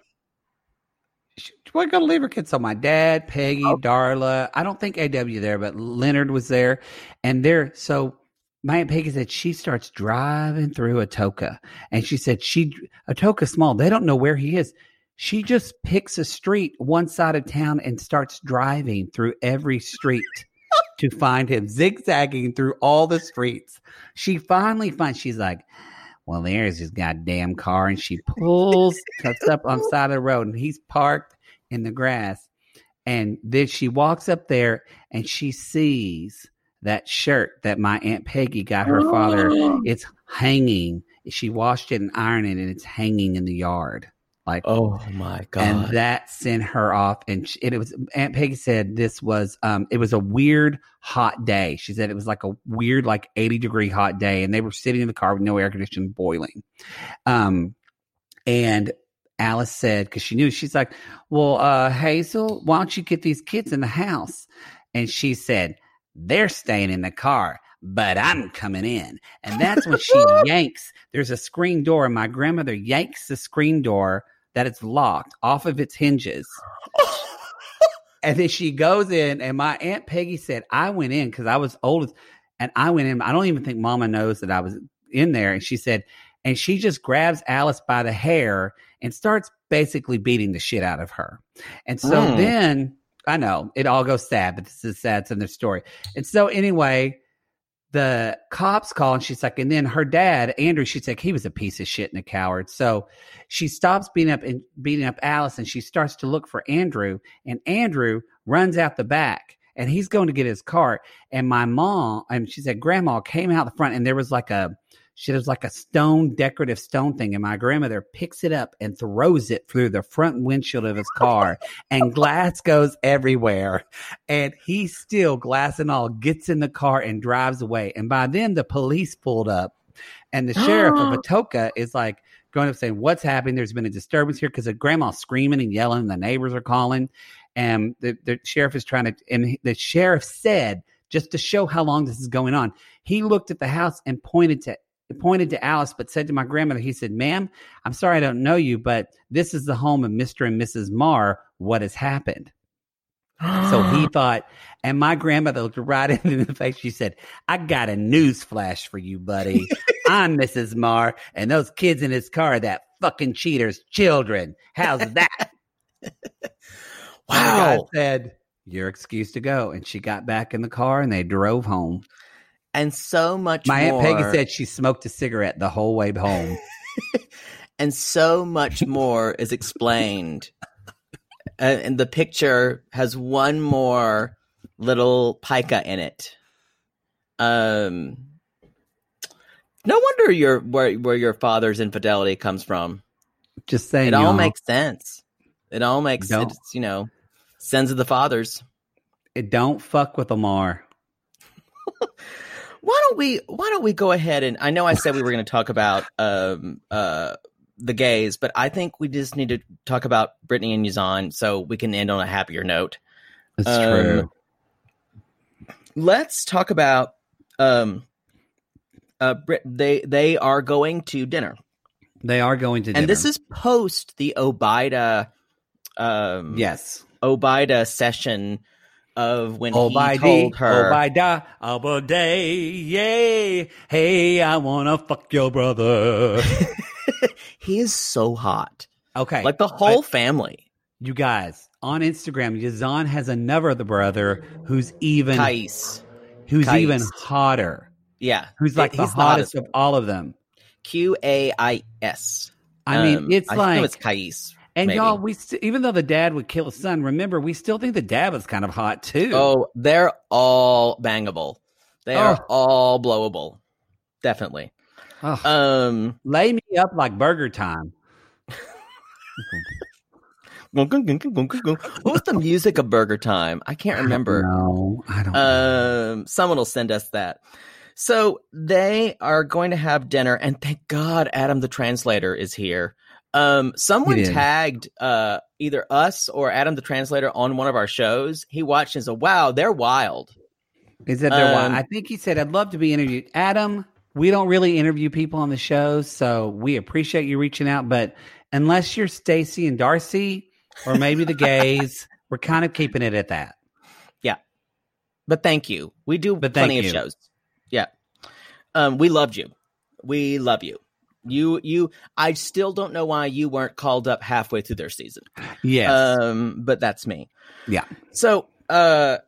she- we're going to leave her kids. So, my dad, Peggy, Oh. Darla. I don't think AW there, but Leonard was there, and there. So, my aunt Peggy said she starts driving through Atoka, and she said she Atoka small. They don't know where he is. She just picks a street one side of town and starts driving through every street to find him, zigzagging through all the streets. She finally finds. She's like, "Well, there's his goddamn car," and she pulls cuts up on the side of the road, and he's parked in the grass. And then she walks up there, and she sees that shirt that my aunt Peggy got her father. It's hanging. She washed it and ironed it, and it's hanging in the yard. Like Oh my god! and that sent her off and sh it was aunt peggy said this was um it was a weird hot day she said it was like a weird like 80 degree hot day and they were sitting in the car with no air conditioning boiling um and Alice said, because she knew, she's like, Well, uh, Hazel, why don't you get these kids in the house? And she said, They're staying in the car, but I'm coming in. And that's when she yanks, there's a screen door, and my grandmother yanks the screen door that it's locked off of its hinges. and then she goes in, and my Aunt Peggy said, I went in because I was old, and I went in. I don't even think Mama knows that I was in there. And she said, and she just grabs Alice by the hair and starts basically beating the shit out of her. And so Mm. then I know it all goes sad, but this is sad in their story. And so anyway, the cops call and she's like, and then her dad, Andrew, she's like, he was a piece of shit and a coward. So she stops beating up and beating up Alice and she starts to look for Andrew. And Andrew runs out the back and he's going to get his cart. And my mom, and she said, Grandma came out the front and there was like a she was like a stone decorative stone thing and my grandmother picks it up and throws it through the front windshield of his car and glass goes everywhere. And he still glass and all gets in the car and drives away. And by then the police pulled up and the sheriff of atoka is like going up saying what's happening? There's been a disturbance here because the grandma's screaming and yelling and the neighbors are calling and the, the sheriff is trying to and the sheriff said just to show how long this is going on he looked at the house and pointed to pointed to Alice, but said to my grandmother, he said, Ma'am, I'm sorry I don't know you, but this is the home of Mr. and Mrs. Marr. What has happened? So he thought, and my grandmother looked right into the face. She said, I got a news flash for you, buddy. I'm Mrs. Marr, and those kids in his car are that fucking cheater's children. How's that? Wow. said, You're excused to go. And she got back in the car and they drove home. And so much more My more. Aunt Peggy said she smoked a cigarette the whole way home. and so much more is explained. Uh, and the picture has one more little pica in it. Um, no wonder your where where your father's infidelity comes from. Just saying, It all y'all, makes sense. It all makes sense. You know, sins of the fathers. it don't fuck with Lamar. Why don't we why don't we go ahead and I know I said we were going to talk about um uh the gays, but I think we just need to talk about Brittany and Yazan so we can end on a happier note. That's Um, true. Let's talk about um uh Brit- they they are going to dinner. They are going to And this is post the Obida um yes. Obida session of when Oh he by told her oh by da, oh day, yay, hey, I wanna fuck your brother. he is so hot. Okay, Like the whole family. you guys on Instagram, Yazan has another the brother who's even Kais. who's Kais. even hotter, Yeah. who's like the He's hottest of all of them. Q A I S. I mean, Um, it's I like know it's Kais. And maybe. y'all, we st- even though the dad would kill his son, remember we still think the dad was kind of hot too. Oh, they're all bangable. They are Oh. all blowable. Definitely. Ugh. Um lay me up like burger time. what was the music of Burger Time? I can't remember. No, I don't. know. Um, someone will send us that. So they are going to have dinner, and thank God Adam the translator is here. Um, someone tagged uh either us or Adam the translator on one of our shows. He watched and said, "Wow, they're wild." Is that there? um, I think he said, "I'd love to be interviewed." Adam, we don't really interview people on the show, so we appreciate you reaching out. But unless you're Stacey and Darcey, or maybe the gays, we're kind of keeping it at that. Yeah, but thank you. We do But plenty of you. shows. Yeah. Um, we loved you. We love you. You you I still don't know why you weren't called up halfway through their season. Yes. Um, but that's me. yeah. So uh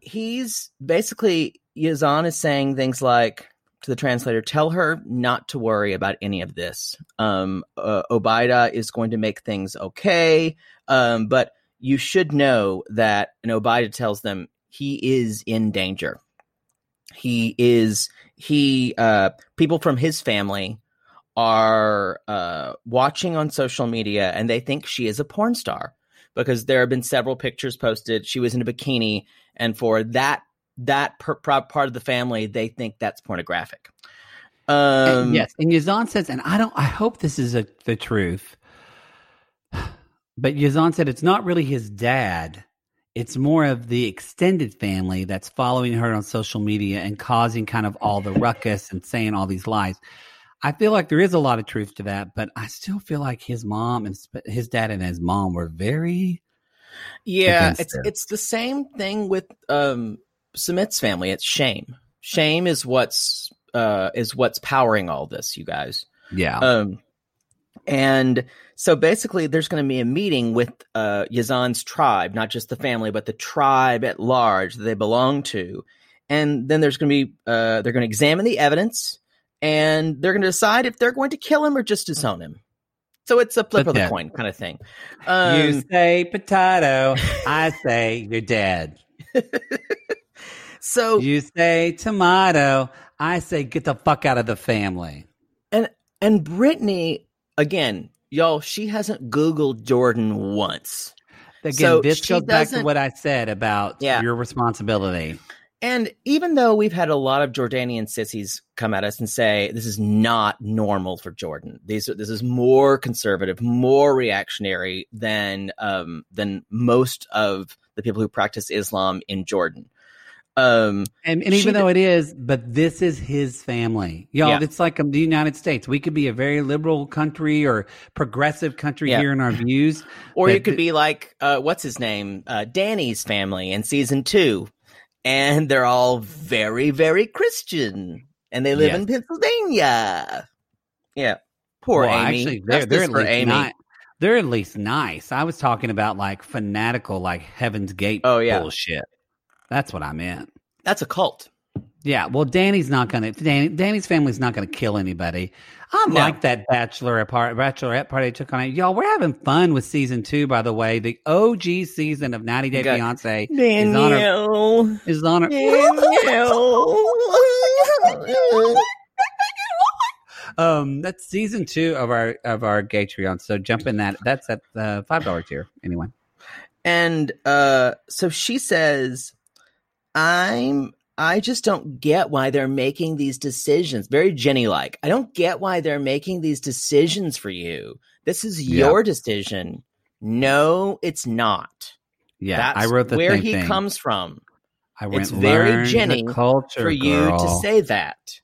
he's basically Yazan is saying things like to the translator, tell her not to worry about any of this. Um uh, Obida is going to make things okay. Um, but you should know that and Obida tells them he is in danger. He is he uh people from his family are uh watching on social media and they think she is a porn star because there have been several pictures posted. She was in a bikini, and for that that per, pro- part of the family, they think that's pornographic. Um, And yes, and Yazan says, and I don't. I hope this is a, the truth. But Yazan said it's not really his dad. It's more of the extended family that's following her on social media and causing kind of all the ruckus and saying all these lies. I feel like there is a lot of truth to that, but I still feel like his mom and his dad and his mom were very Yeah, it's it. it's the same thing with um Sumit's family. It's shame. Shame is what's uh is what's powering all this, you guys. yeah. Um and so basically there's going to be a meeting with uh Yazan's tribe, not just the family, but the tribe at large that they belong to. And then there's going to be uh they're going to examine the evidence and they're going to decide if they're going to kill him or just disown him. So it's a flip But of the coin kind of thing. you Um, say potato, I say you're dead. so You say tomato, I say get the fuck out of the family. And and Brittany again, y'all, she hasn't Googled Jordan once. Again, So this goes back to what I said about Yeah. your responsibility. And even though we've had a lot of Jordanian sissies come at us and say this is not normal for Jordan, these this is more conservative, more reactionary than um, than most of the people who practice Islam in Jordan. Um, And, and even d- though it is, but this is his family. Y'all, Yeah. it's like um, the United States. We could be a very liberal country or progressive country Yeah. here in our views. or you could th- be like uh, what's his name, uh, Danny's family in season two, and they're all very, very Christian, and they live Yes. in Pennsylvania. Yeah, poor Well, Amy. Actually, they're, they're at least Amy. ni- They're at least nice. I was talking about like fanatical, like Heaven's Gate Oh, yeah. bullshit. That's what I meant. That's a cult. Yeah, well, Danny's not going to. Danny, Danny's family's not going to kill anybody. I No. like that bachelor part, bachelorette party they took on it. Y'all, we're having fun with season two. By the way, the OG season of 90 Day Got- Fiance is on our, Danielle. is on our, Danielle. um that's season two of our of our Gatreon. So jump in that. That's at the five dollar tier. Anyway, and uh, so she says, "I'm." I just don't get why they're making these decisions. Very Jenny like. I don't get why they're making these decisions for you. This is your decision. No, it's not. yeah, That's I wrote the where he thing. comes from. I went it's very Jenny culture for you to say that.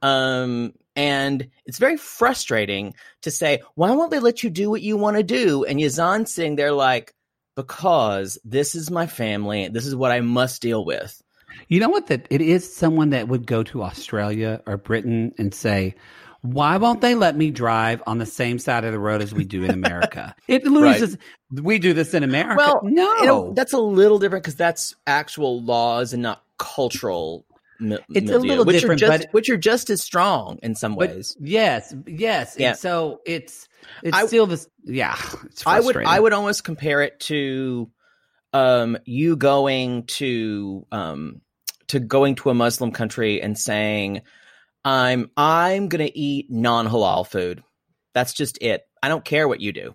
Um, and it's very frustrating to say, why won't they let you do what you want to do? And Yazan's sitting there like, because this is my family. This is what I must deal with. You know what? That it is someone that would go to Australia or Britain and say, "Why won't they let me drive on the same side of the road as we do in America?" it loses. We do this in America. Well, no, You know, that's a little different because that's actual laws and not cultural. mi- It's a little which different, are just, but- which are just as strong in some But ways. yes, yes. Yeah. And so it's it's I- still this. Yeah, it's I would. I would almost compare it to um you going to um to going to a Muslim country and saying I'm I'm going to eat non-halal food. That's just it. I don't care what you do.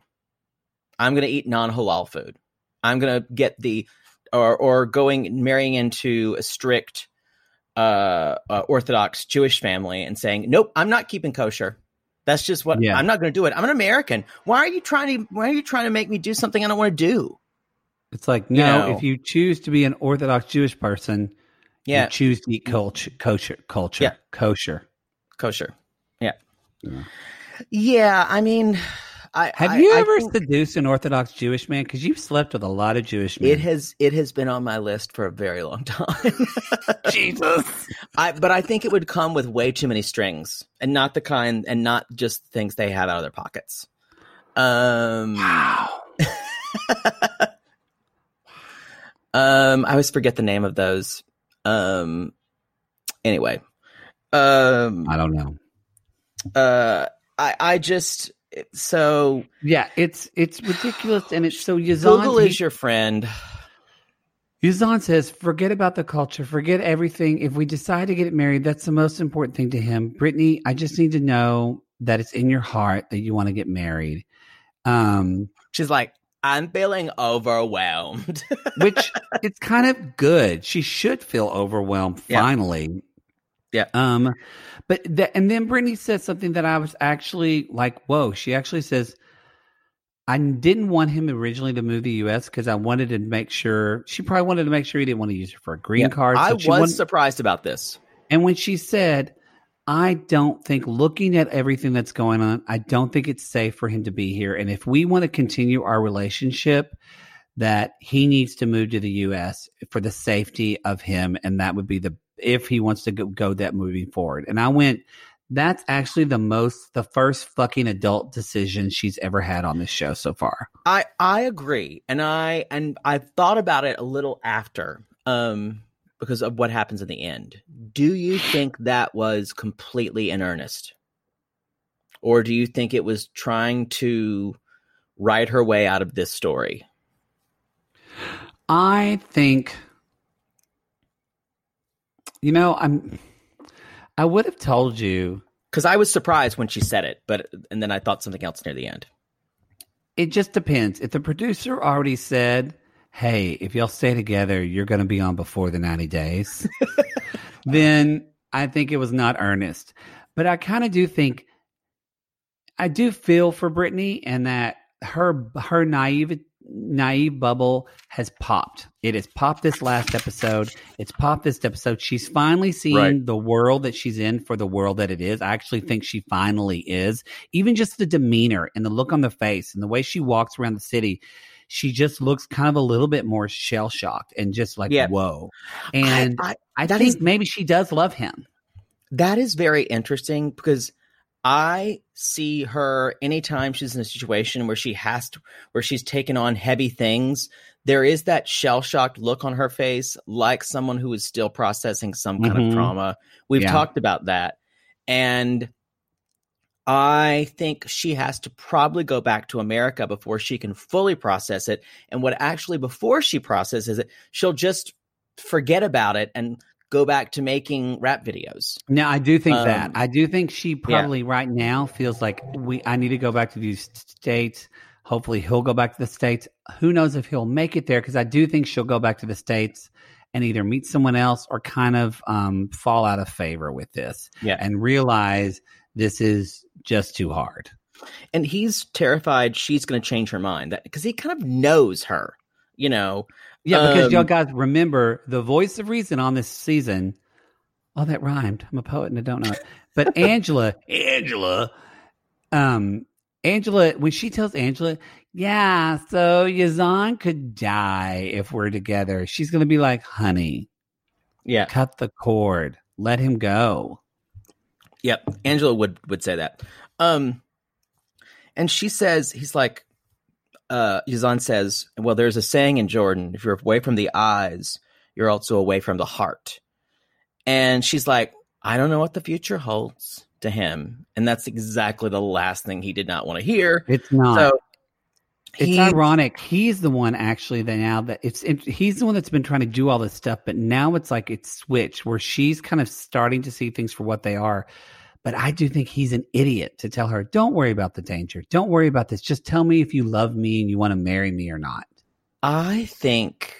I'm going to eat non-halal food. I'm going to get the or or going marrying into a strict uh, uh orthodox Jewish family and saying, "Nope, I'm not keeping kosher." That's just what Yeah. I'm not going to do it. I'm an American. Why are you trying to why are you trying to make me do something I don't want to do? It's like you no. know. if you choose to be an Orthodox Jewish person, Yeah, you choose to eat culture, kosher, culture, Yeah. kosher. kosher. Yeah. Yeah. Yeah, I mean, I Have I- you I ever think seduced an Orthodox Jewish man? Because you've slept with a lot of Jewish men. it has it has been on my list for a very long time. Jesus. I but I think it would come with way too many strings and not the kind and not just things they have out of their pockets. Um Wow. um I always forget the name of those. Um anyway. Um I don't know. uh I I just so Yeah, it's it's ridiculous, and it's so Yazan. Google is your friend. Yazan says, forget about the culture, forget everything. If we decide to get married, that's the most important thing to him. Brittany, I just need to know that it's in your heart that you want to get married. Um, She's like, I'm feeling overwhelmed. which it's kind of good. She should feel overwhelmed Yeah. finally. Yeah. Um, but the, and then Brittany says something that I was actually like, whoa. She actually says, I didn't want him originally to move to the U.S. because I wanted to make sure she probably wanted to make sure he didn't want to use her for a green Yeah, card. I was wanted- surprised about this. and when she said, I don't think looking at everything that's going on, I don't think it's safe for him to be here. And if we want to continue our relationship, that he needs to move to the US for the safety of him. And that would be the, if he wants to go, go that moving forward. And I went, that's actually the most, the first fucking adult decision she's ever had on this show so far. I I agree, and I and I thought about it a little after, um, because of what happens in the end. Do you think that was completely in earnest, or do you think it was trying to write her way out of this story? I think, you know, I'm, I would have told you Because I was surprised when she said it, but and then I thought something else near the end. It just depends. If the producer already said, "Hey, if y'all stay together, you're going to be on before the 90 days," then I think it was not earnest. But I kind of do think I do feel for Brittany and that her her naive naive bubble has popped. It has popped this last episode. It's popped this episode. She's finally seeing Right. the world that she's in for the world that it is. I actually think she finally is. Even just the demeanor and the look on the face and the way she walks around the city, she just looks kind of a little bit more shell shocked and just like Yeah. whoa. And I, I, I, think is maybe she does love him. That is very interesting because I see her anytime she's in a situation where she has to, where she's taken on heavy things. There is that shell shocked look on her face, like someone who is still processing some kind Mhm. of trauma. We've Yeah. talked about that. And I think she has to probably go back to America before she can fully process it. And what actually, before she processes it, she'll just forget about it and go back to making rap videos. Now I do think Um, that. I do think she probably right now feels like we I need to go back to these states. Hopefully he'll go back to the states. Who knows if he'll make it there because I do think she'll go back to the states and either meet someone else or kind of um, fall out of favor with this Yeah. and realize this is just too hard. and he's terrified she's going to change her mind That because he kind of knows her you know Yeah, because y'all Um, guys remember the voice of reason on this season. Oh, that rhymed. I'm a poet and I don't know it. But Angela, Angela, um, Angela, when she tells Angela, yeah, so Yazan could die if we're together, she's going to be like, honey, yeah cut the cord, let him go. Yep angela would would say that. Um and she says he's like uh yazan says well there's a saying in jordan if you're away from the eyes you're also away from the heart. And she's like i don't know what the future holds to him. And that's exactly the last thing he did not want to hear. It's not. so It's he- ironic. He's the one actually that now that it's it, he's the one that's been trying to do all this stuff, but now it's like it's switched where she's kind of starting to see things for what they are. But I do think he's an idiot to tell her, "Don't worry about the danger. Don't worry about this. Just tell me if you love me and you want to marry me or not." i think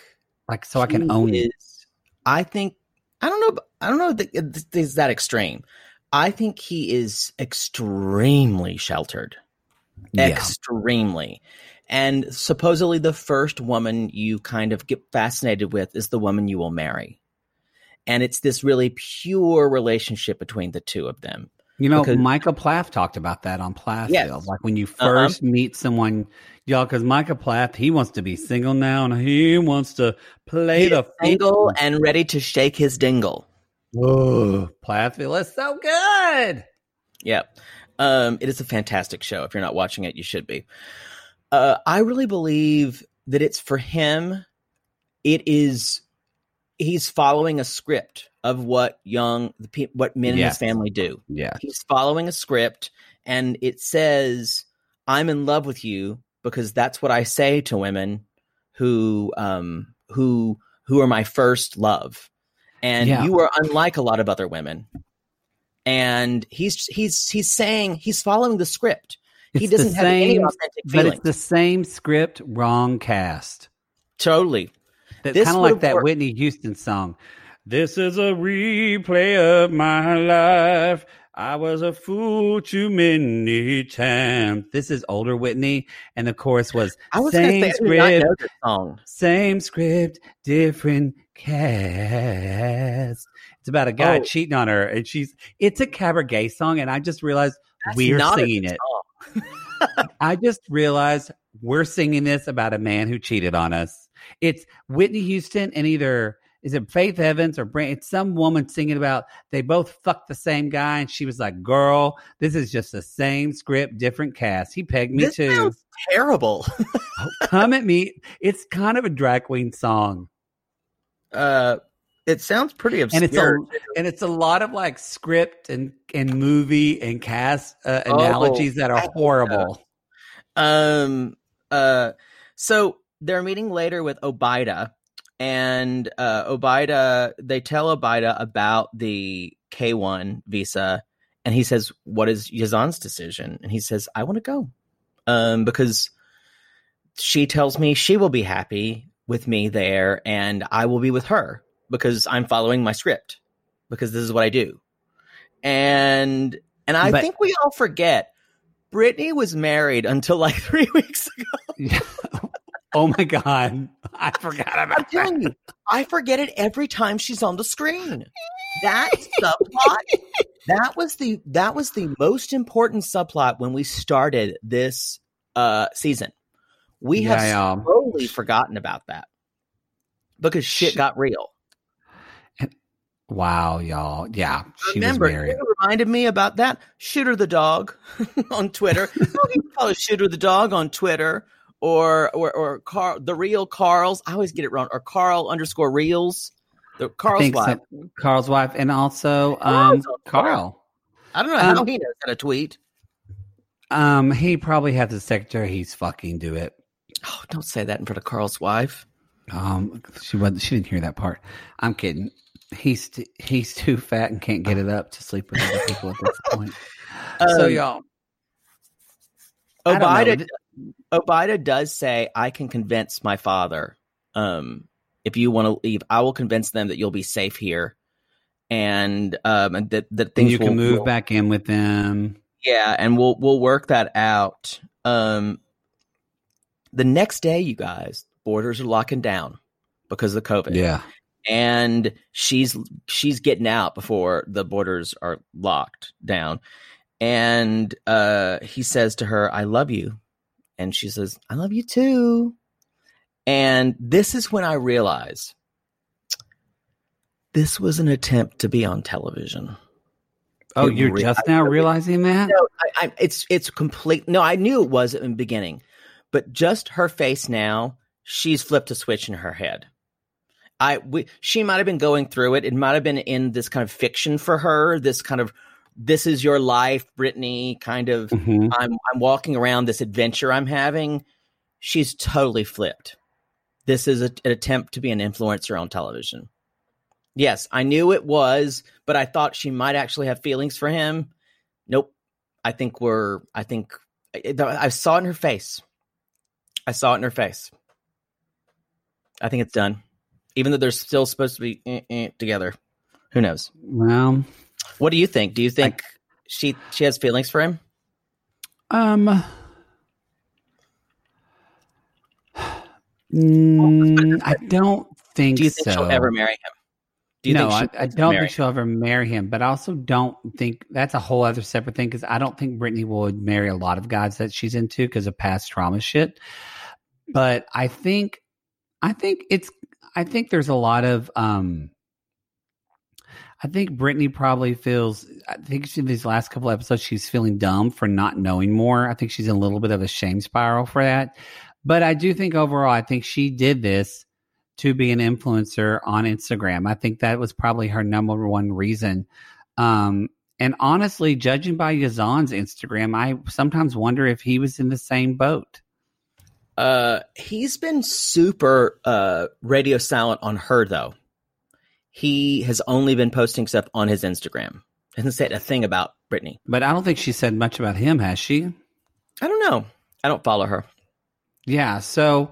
Like so I can own is- I think I don't know. I don't know that it is that extreme. I think he is extremely sheltered, Yeah. extremely, and supposedly the first woman you kind of get fascinated with is the woman you will marry, and it's this really pure relationship between the two of them. You know, because- Micah Plath talked about that on Plathville. Yes. Like when you Uh-huh. 1st meet someone, y'all, because Micah Plath, he wants to be single now and he wants to play He the single and ready to shake his dingle. Oh, Plathville is so good. Yeah. Um, it is a fantastic show. If you're not watching it, you should be. Uh, I really believe that it's for him. It is he's following a script of what young the what men in his family do. Yeah. He's following a script, and it says, "I'm in love with you," because that's what I say to women who um who who are my first love, and Yeah. you are unlike a lot of other women. And he's he's he's saying he's following the script. He doesn't have any same- authentic But it's the same script, wrong cast. totally. That's kind of like that worked. Whitney Houston song. This is a replay of my life. I was a fool too many times. This is older Whitney, and the chorus was was same say, I did not script, same script, different cast. It's about a guy Oh. cheating on her, and she's. It's a cabaret song, and I just realized That's we're singing it. song. I just realized we're singing this about a man who cheated on us. It's Whitney Houston and either is it Faith Evans or Brand? It's some woman singing about they both fucked the same guy, and she was like, "Girl, this is just the same script, different cast." He pegged me This too. terrible. Come at me. It's kind of a drag queen song, uh, it sounds pretty obscure. and it's a and it's a lot of like script and and movie and cast uh, Oh, analogies that are horrible. Um. Uh. So they're meeting later with Obida, and uh, Obida. They tell Obida about the K one visa, and he says, "What is Yazan's decision?" And he says, "I want to go, um, because she tells me she will be happy with me there, and I will be with her because I'm following my script, because this is what I do." And and I But- think we all forget. Brittany was married until like three weeks ago. oh my god, I forgot about I'm telling you, I forget it every time she's on the screen. That subplot, that was the that was the most important subplot when we started this uh season. We have Yeah, yeah. slowly forgotten about that because shit got real. Wow, y'all. Yeah, she Remember, was married. reminded me about that. Shooter the dog on Twitter. oh, you call it Shooter the dog on Twitter or or or Carl the real Carl's. I always get it wrong. Or Carl underscore reels. The Carl's wife. so. Carl's wife, and also um. Carl. I don't know how Um, he knows how to tweet. Um, he probably has the secretary. He's fucking do it. Oh, don't say that in front of Carl's wife. Um, she wasn't. She didn't hear that part. I'm kidding. He's t- he's too fat and can't get it up to sleep with other people at this point. so Um, y'all, I don't know. Obida, Obida does say, "I can convince my father. Um, if you want to leave, I will convince them that you'll be safe here, and um, and that that then things you can move will- back in with them. Yeah, and we'll we'll work that out. Um, the next day, you guys, borders are locking down because of COVID. Yeah. And she's she's getting out before the borders are locked down and uh he says to her i love you and she says i love you too and this is when i realize this was an attempt to be on television Oh, It you're re- just now really- realizing that? no, I, I, it's it's complete. No, I knew it was in the beginning, but just her face now, she's flipped a switch in her head. I we, she might have been going through it. It might have been in this kind of fiction for her. This kind of this is your life, Brittany. Kind of Mhm. I'm I'm walking around this adventure I'm having. She's totally flipped. This is a, an attempt to be an influencer on television. Yes, I knew it was, but I thought she might actually have feelings for him. Nope. I think we're. I think I, I saw it in her face. I saw it in her face. I think it's done, even though they're still supposed to be eh, eh, together. Who knows? Well, What do you think? Do you think she she has feelings for him? um, mm, I don't think Do you think so. she'll ever marry him? Do you no, I, I don't think she'll ever marry him, but I also don't think that's a whole other separate thing because I don't think Brittany would marry a lot of guys that she's into because of past trauma shit. But I think, I think it's, I think there's a lot of, um, I think Brittany probably feels, I think she, these last couple episodes, she's feeling dumb for not knowing more. I think she's in a little bit of a shame spiral for that. But I do think overall, I think she did this to be an influencer on Instagram. I think that was probably her number one reason. Um, and honestly, judging by Yazan's Instagram, I sometimes wonder if he was in the same boat. Uh, he's been super uh radio silent on her though. He has only been posting stuff on his Instagram. Hasn't said a thing about Brittany. But I don't think she said much about him, has she? I don't know. I don't follow her. Yeah. So,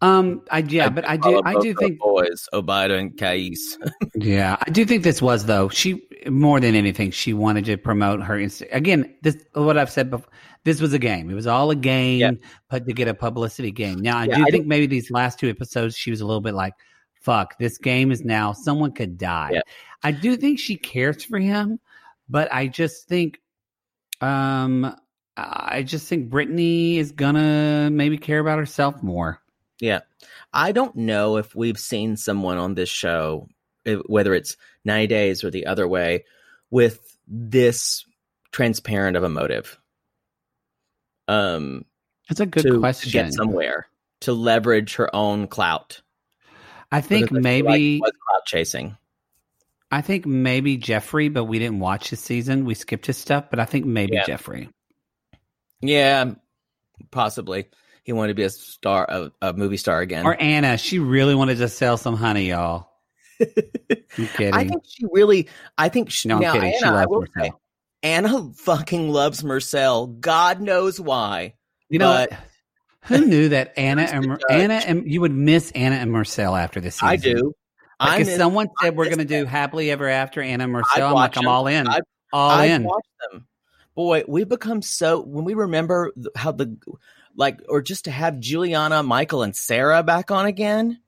um, I yeah, but I do, I do think, boys, Obida and Kais. yeah, I do think this was though. She more than anything, she wanted to promote her. Inst- Again, this what I've said before. This was a game. It was all a game, Yeah. but to get a publicity game. Now, I Yeah, do I think maybe these last two episodes, she was a little bit like, "Fuck, this game is now someone could die." Yeah. I do think she cares for him, but I just think, um, I just think Brittany is gonna maybe care about herself more. Yeah. I don't know if we've seen someone on this show, whether it's 90 Days or the other way, with this transparent of a motive. Um, It's a good to, to question. get somewhere, to leverage her own clout. I think like maybe clout chasing. I think maybe Jeffrey, but we didn't watch his season. We skipped his stuff, but I think maybe Yeah. Jeffrey. Yeah, possibly. He wanted to be a star, a, a movie star again. Or Anna. She really wanted to sell some honey, y'all. I think she really. I think she. No, I'm now, kidding. She Anna, I loves will Marcel. say, Anna fucking loves Marcel. God knows why. you know, but- who knew that Anna and Anna and you would miss Anna and Marcel after this season. I do. Like I if miss- someone I said we're going to do happily ever after Anna and Marcel, I'm like, I'm all in, I'd- all I'd in. watch them. Boy, we become so when we remember how the like, or just to have Juliana, Michael, and Sarah back on again.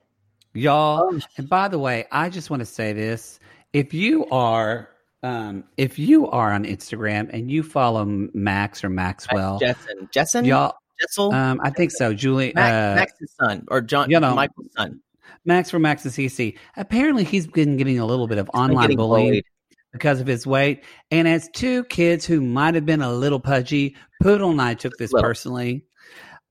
Y'all. Oh. And by the way, I just want to say this: if you are, um, if you are on Instagram and you follow Max or Maxwell, Jessen, Jessen, y'all, Jessel, um, I think so. Julie, Max, uh, Max's son, or John, you know, Michael's son. Max from Max's CC. Apparently, he's been getting a little bit of online bullying bullied. because of his weight. And as two kids who might have been a little pudgy, Poodle and I took this Little. personally.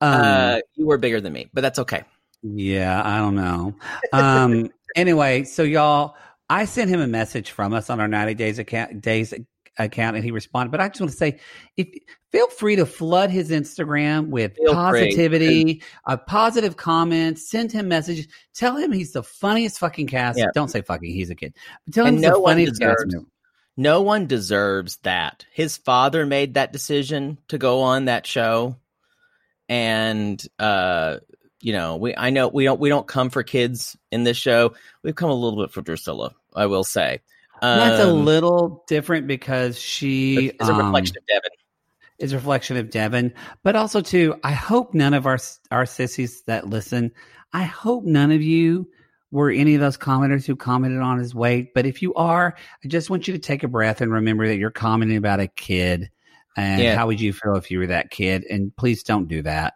Um, uh, you were bigger than me, but that's okay. Yeah, I don't know. Um, anyway, so y'all, I sent him a message from us on our 90 days account, days account, and he responded. But I just want to say, if feel free to flood his Instagram with Feel positivity, uh, positive comments. Send him messages. Tell him he's the funniest fucking cast. Yeah. Don't say fucking. He's a kid. But tell him And he's no the one funniest cast. deserves- member. No one deserves that. His father made that decision to go on that show, and uh, you know, we I know we don't we don't come for kids in this show. We've come a little bit for Drascilla, I will say. That's a Um, little different because she is a um, reflection of Deavan. is a reflection of Deavan, but also too. I hope none of our our sissies that listen. I hope none of you were any of those commenters who commented on his weight. But if you are, I just want you to take a breath and remember that you're commenting about a kid. And Yeah. how would you feel if you were that kid? And please don't do that.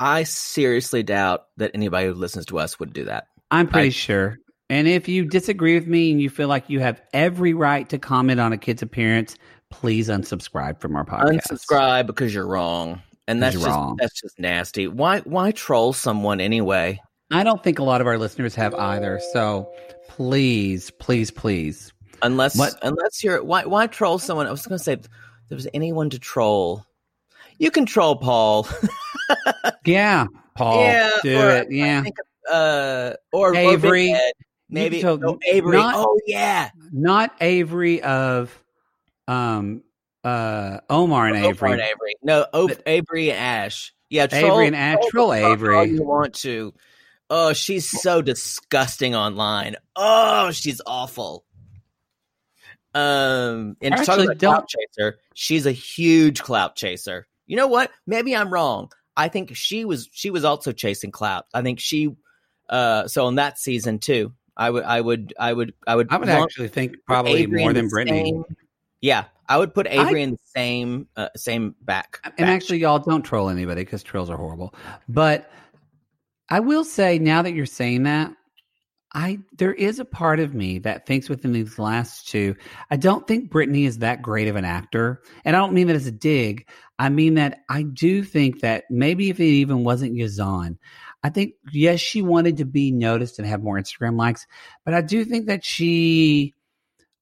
I seriously doubt that anybody who listens to us would do that. I'm pretty I- sure. And if you disagree with me and you feel like you have every right to comment on a kid's appearance, please unsubscribe from our podcast. Unsubscribe because you're wrong, and that's just wrong. that's just nasty. Why why troll someone anyway? I don't think a lot of our listeners have either. So please, please, please. Unless What- unless you're why why troll someone? I was going to say if there was anyone to troll. You can troll Paul. Yeah, Paul, yeah, do or it. Yeah, think, uh, or or Avery. Ed. Maybe can troll- oh, Avery. not- oh yeah, not Avery of um uh Omar and Omar Avery. and Avery. No, o- But- Avery and Ash. Yeah, Avery and Ash, troll the fuck Avery. all you want to. Oh, she's so disgusting online. Oh, she's awful. Um, and Actually, talking about don't- clout chaser, she's a huge clout chaser. You know what? Maybe I'm wrong. I think she was she was also chasing clout. I think she uh so in that season too. I would I would I would I would I would actually think probably more than Brittany. same- yeah, I would put Avery I- in the same uh, same back. And batch. actually, y'all don't troll anybody because trolls are horrible. But I will say now that you're saying that, I there is a part of me that thinks within these last two, I don't think Brittany is that great of an actor, and I don't mean that as a dig. I mean that I do think that maybe if it even wasn't Yazan, I think yes, she wanted to be noticed and have more Instagram likes, but I do think that she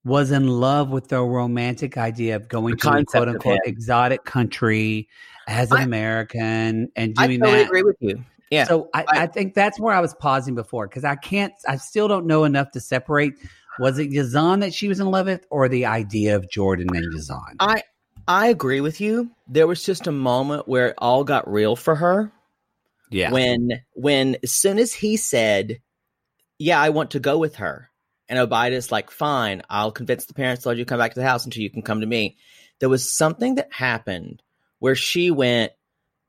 was in love with the romantic idea of going The to a quote unquote exotic country as an I- American and I doing totally that. agree with you. Yeah. So I, I- I think that's where I was pausing before because I can't, I still don't know enough to separate. Was it Yazan that she was in love with, or the idea of Jordan and Yazan? I I agree with you. There was just a moment where it all got real for her Yeah, when when as soon as he said, "Yeah, I want to go with her." And Obidas like, fine, I'll convince the parents to let you come back to the house until you can come to me. There was something that happened where she went,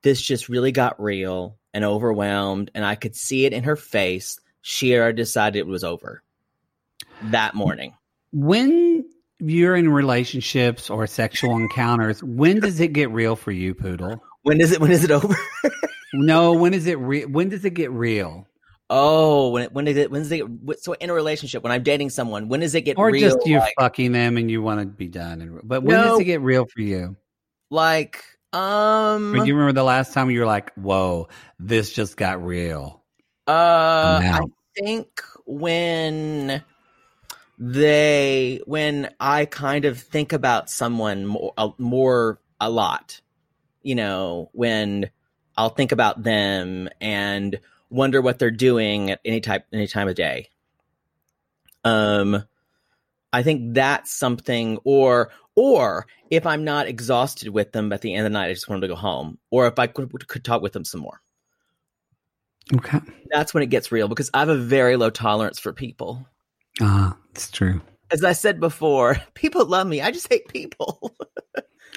this just really got real and overwhelmed, and I could see it in her face. She already decided it was over that morning. When you're in relationships or sexual encounters, when does it get real for you, Poodle? When is it? When is it over? no, when is it real? When does it get real? Oh, when it, when does it? When does it? Get, so in a relationship, when I'm dating someone, when does it get or real? just you like, fucking them and you want to be done? And, but when No. does it get real for you? like um, do you remember the last time you were like, "Whoa, this just got real"? Uh, I think when they when I kind of think about someone more uh, more a lot, you know, when I'll think about them and wonder what they're doing at any type any time of day. Um, I think that's something, or or if I'm not exhausted with them at the end of the night, I just want them to go home, or if I could could talk with them some more Okay, that's when it gets real because I have a very low tolerance for people. ah, it's true. As I said before, people love me. I just hate people.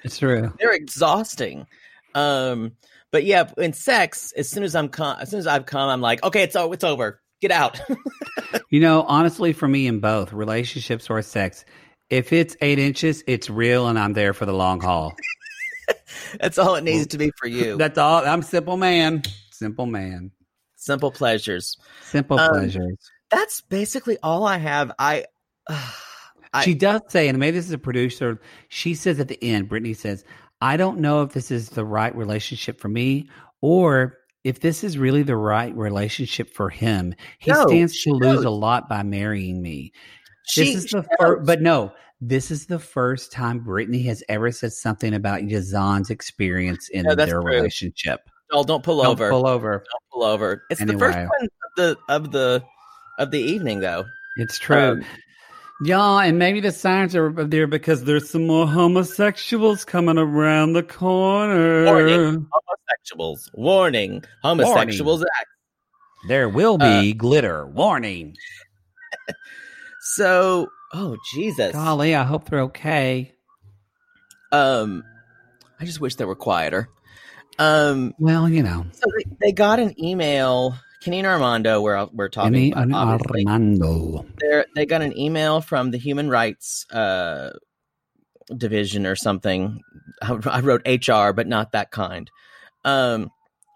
It's true. They're exhausting. Um, but yeah, in sex, as soon as I'm com- as soon as I've come, I'm like, okay, it's oh, it's over. Get out. You know, honestly, for me in both relationships or sex, if it's eight inches, it's real, and I'm there for the long haul. that's all it needs to be for you. That's all. I'm simple man. Simple man. Simple pleasures. Simple Um, pleasures. That's basically all I have. I. I- she does say, and maybe this is a producer. She says at the end, Brittany says, "I don't know if this is the right relationship for me, or if this is really the right relationship for him. He No, stands to lose knows. a lot by marrying me. She, this is the first, but no, this is the first time Brittany has ever said something about Yazan's experience in No, their true. relationship. Oh, don't pull Don't over. pull over. Don't pull over. It's the first one of the of the of the evening, though. It's true. Um, Yeah, and maybe the signs are there because there's some more homosexuals coming around the corner. Warning, homosexuals. Warning, homosexuals act. There will Uh, be glitter. Warning. So, oh Jesus. Golly, I hope they're okay. Um, I just wish they were quieter. Um, Well, you know, so they, they got an email. Kenny and Armando, where we're talking Kenny about, and obviously. Armando. They're- they got an email from the Human Rights uh, Division or something. I, I wrote HR, but not that kind. Um,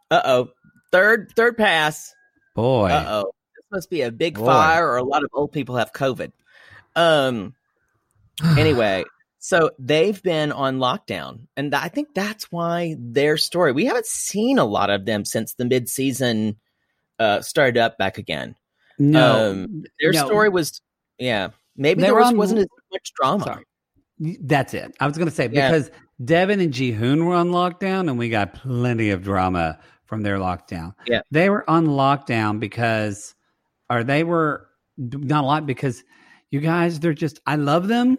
uh oh, third third pass. Boy. Uh oh, this must be a big Boy. fire, or a lot of old people have COVID. Um. Anyway, so they've been on lockdown, and I think that's why their story. We haven't seen a lot of them since the mid season uh, started up back again. no, um, Their no. story was, yeah, maybe They there was, on- wasn't as much drama. Sorry. That's it. I was going to say Yeah. because Deavan and Jihoon were on lockdown, and we got plenty of drama from their lockdown. Yeah. they were on lockdown because, or they were not a lot because you guys, they're just. I love them,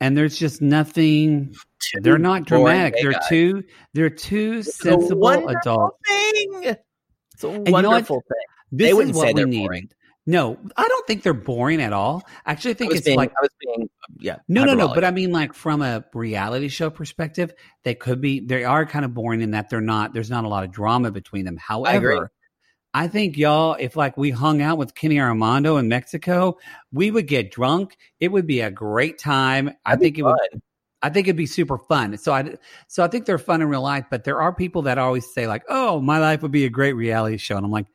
and there's just nothing. They're not dramatic. They're guys. too. They're too It's sensible wonderful adults. Thing. It's a you know wonderful thing. This They wouldn't what say we they're need. boring. No, I don't think they're boring at all. Actually, I I think was it's being, like I was being, yeah. No, no, no. But I mean, like from a reality show perspective, they could be. They are kind of boring in that they're not. There's not a lot of drama between them. However, I, think y'all, if like we hung out with Kenny Armando in Mexico, we would get drunk. It would be a great time. I That'd be think it would. fun. I think it'd be super fun. So I, so I think they're fun in real life. But there are people that always say like, "Oh, my life would be a great reality show," and I'm like,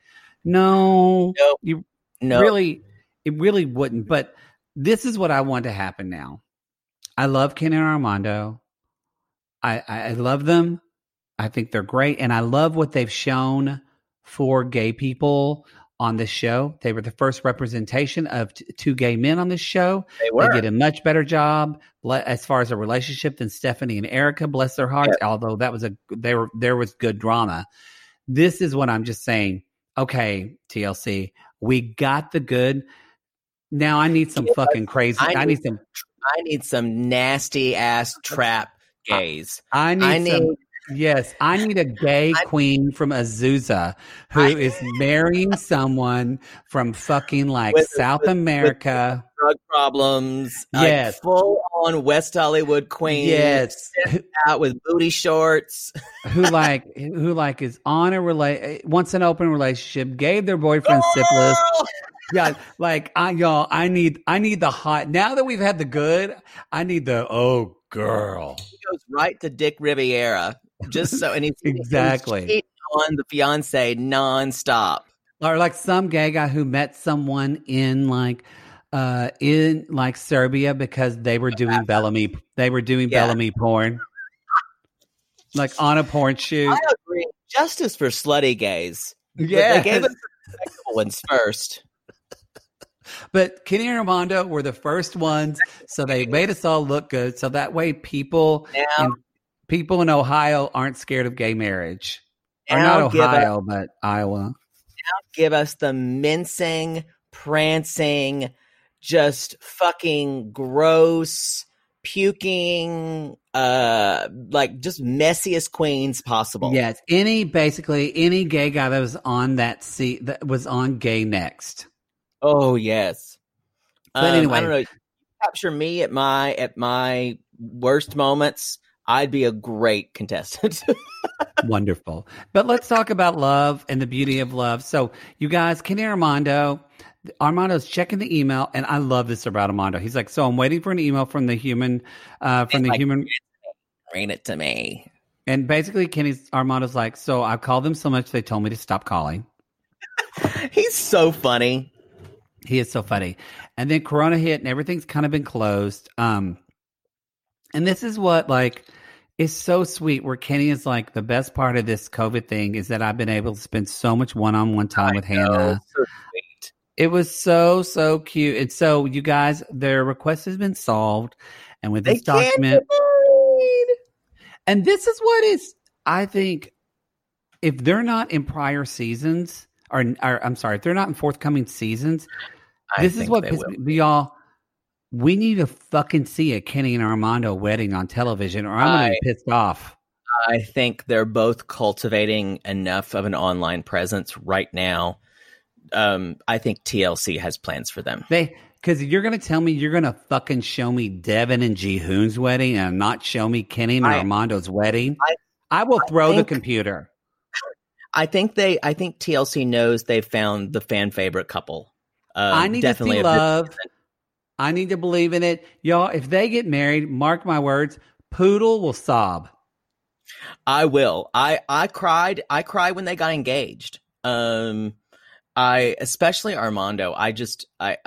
no, Nope. you No, really it really wouldn't but this is what i want to happen now i love ken and armando I, I i love them i think they're great and i love what they've shown for gay people on this show they were the first representation of t- two gay men on this show they were. they did a much better job ble- as far as a relationship than Stephanie and Erica. Bless their hearts. Although that was a they were there was good drama. This is what I'm just saying. Okay, TLC, we got the good. Now I need some fucking crazy. I I, need- need some. I need some nasty ass trap gays. I need, I need some. Yes, I need a gay queen from Azusa who I- is marrying someone from fucking like With- South with- with- America. Drug problems. Yes. Like full on West Hollywood queen. yes, Out with booty shorts. who like who like is on a rela- eh, wants an open relationship, gave their boyfriend syphilis. Yeah, like I y'all, I need I need the hot. Now that we've had the good, I need the oh girl. He goes right to Dick Riviera. Just so and he's Exactly. on the fiance nonstop. or like some gay guy who met someone in like uh in like Serbia because they were doing Bel Ami they were doing Yeah. Bel Ami porn. Like on a porn shoot. I agree. Justice for slutty gays. Yeah. They gave us the ones first. But Kenny and Armando were the first ones, so they made us all look good. So that way people Now, in, people in Ohio aren't scared of gay marriage. Or now not give us- Ohio, but Iowa. give us the mincing, prancing, just fucking gross, puking, uh, like just messiest queens possible. Yes, any basically any gay guy that was on that seat that was on Gay Next. Oh yes. But Um, anyway. I don't know. Capture me at my at my worst moments. I'd be a great contestant. Wonderful. But let's talk about love and the beauty of love. So, you guys, Kenny Armando, Armando's checking the email, and I love this about Armando. He's like, "So I'm waiting for an email from the human, uh, from And the like- human." Bring it to me. And basically, Kenny's Armando's like, "So I called them so much they told me to stop calling." He's so funny. He is so funny. And then Corona hit, and everything's kind of been closed. Um, and this is what like is so sweet. Where Kenny is like, the best part of this COVID thing is that I've been able to spend so much one-on-one time with know, Hannah. so. It was so so cute. And so you guys, their request has been solved, and with They this can't document, and this is what is I think if they're not in prior seasons, or, or I'm sorry, if they're not in forthcoming seasons, I this is what they pissed me, y'all. We need to fucking see a Kenny and Armando wedding on television, or I'm gonna be pissed off. I think they're both cultivating enough of an online presence right now. Um, I think TLC has plans for them. They because you're gonna tell me you're gonna fucking show me Deavan and Ji Hoon's wedding and not show me Kenny and I- Armando's wedding. I- I will I throw the computer. I think they. I think TLC knows they've found the fan favorite couple. Um, I need to see love. season. I need to believe in it, y'all. If they get married, mark my words, Poodle will sob. I will. I I cried. I cried when they got engaged. Um, I especially Armando. I just I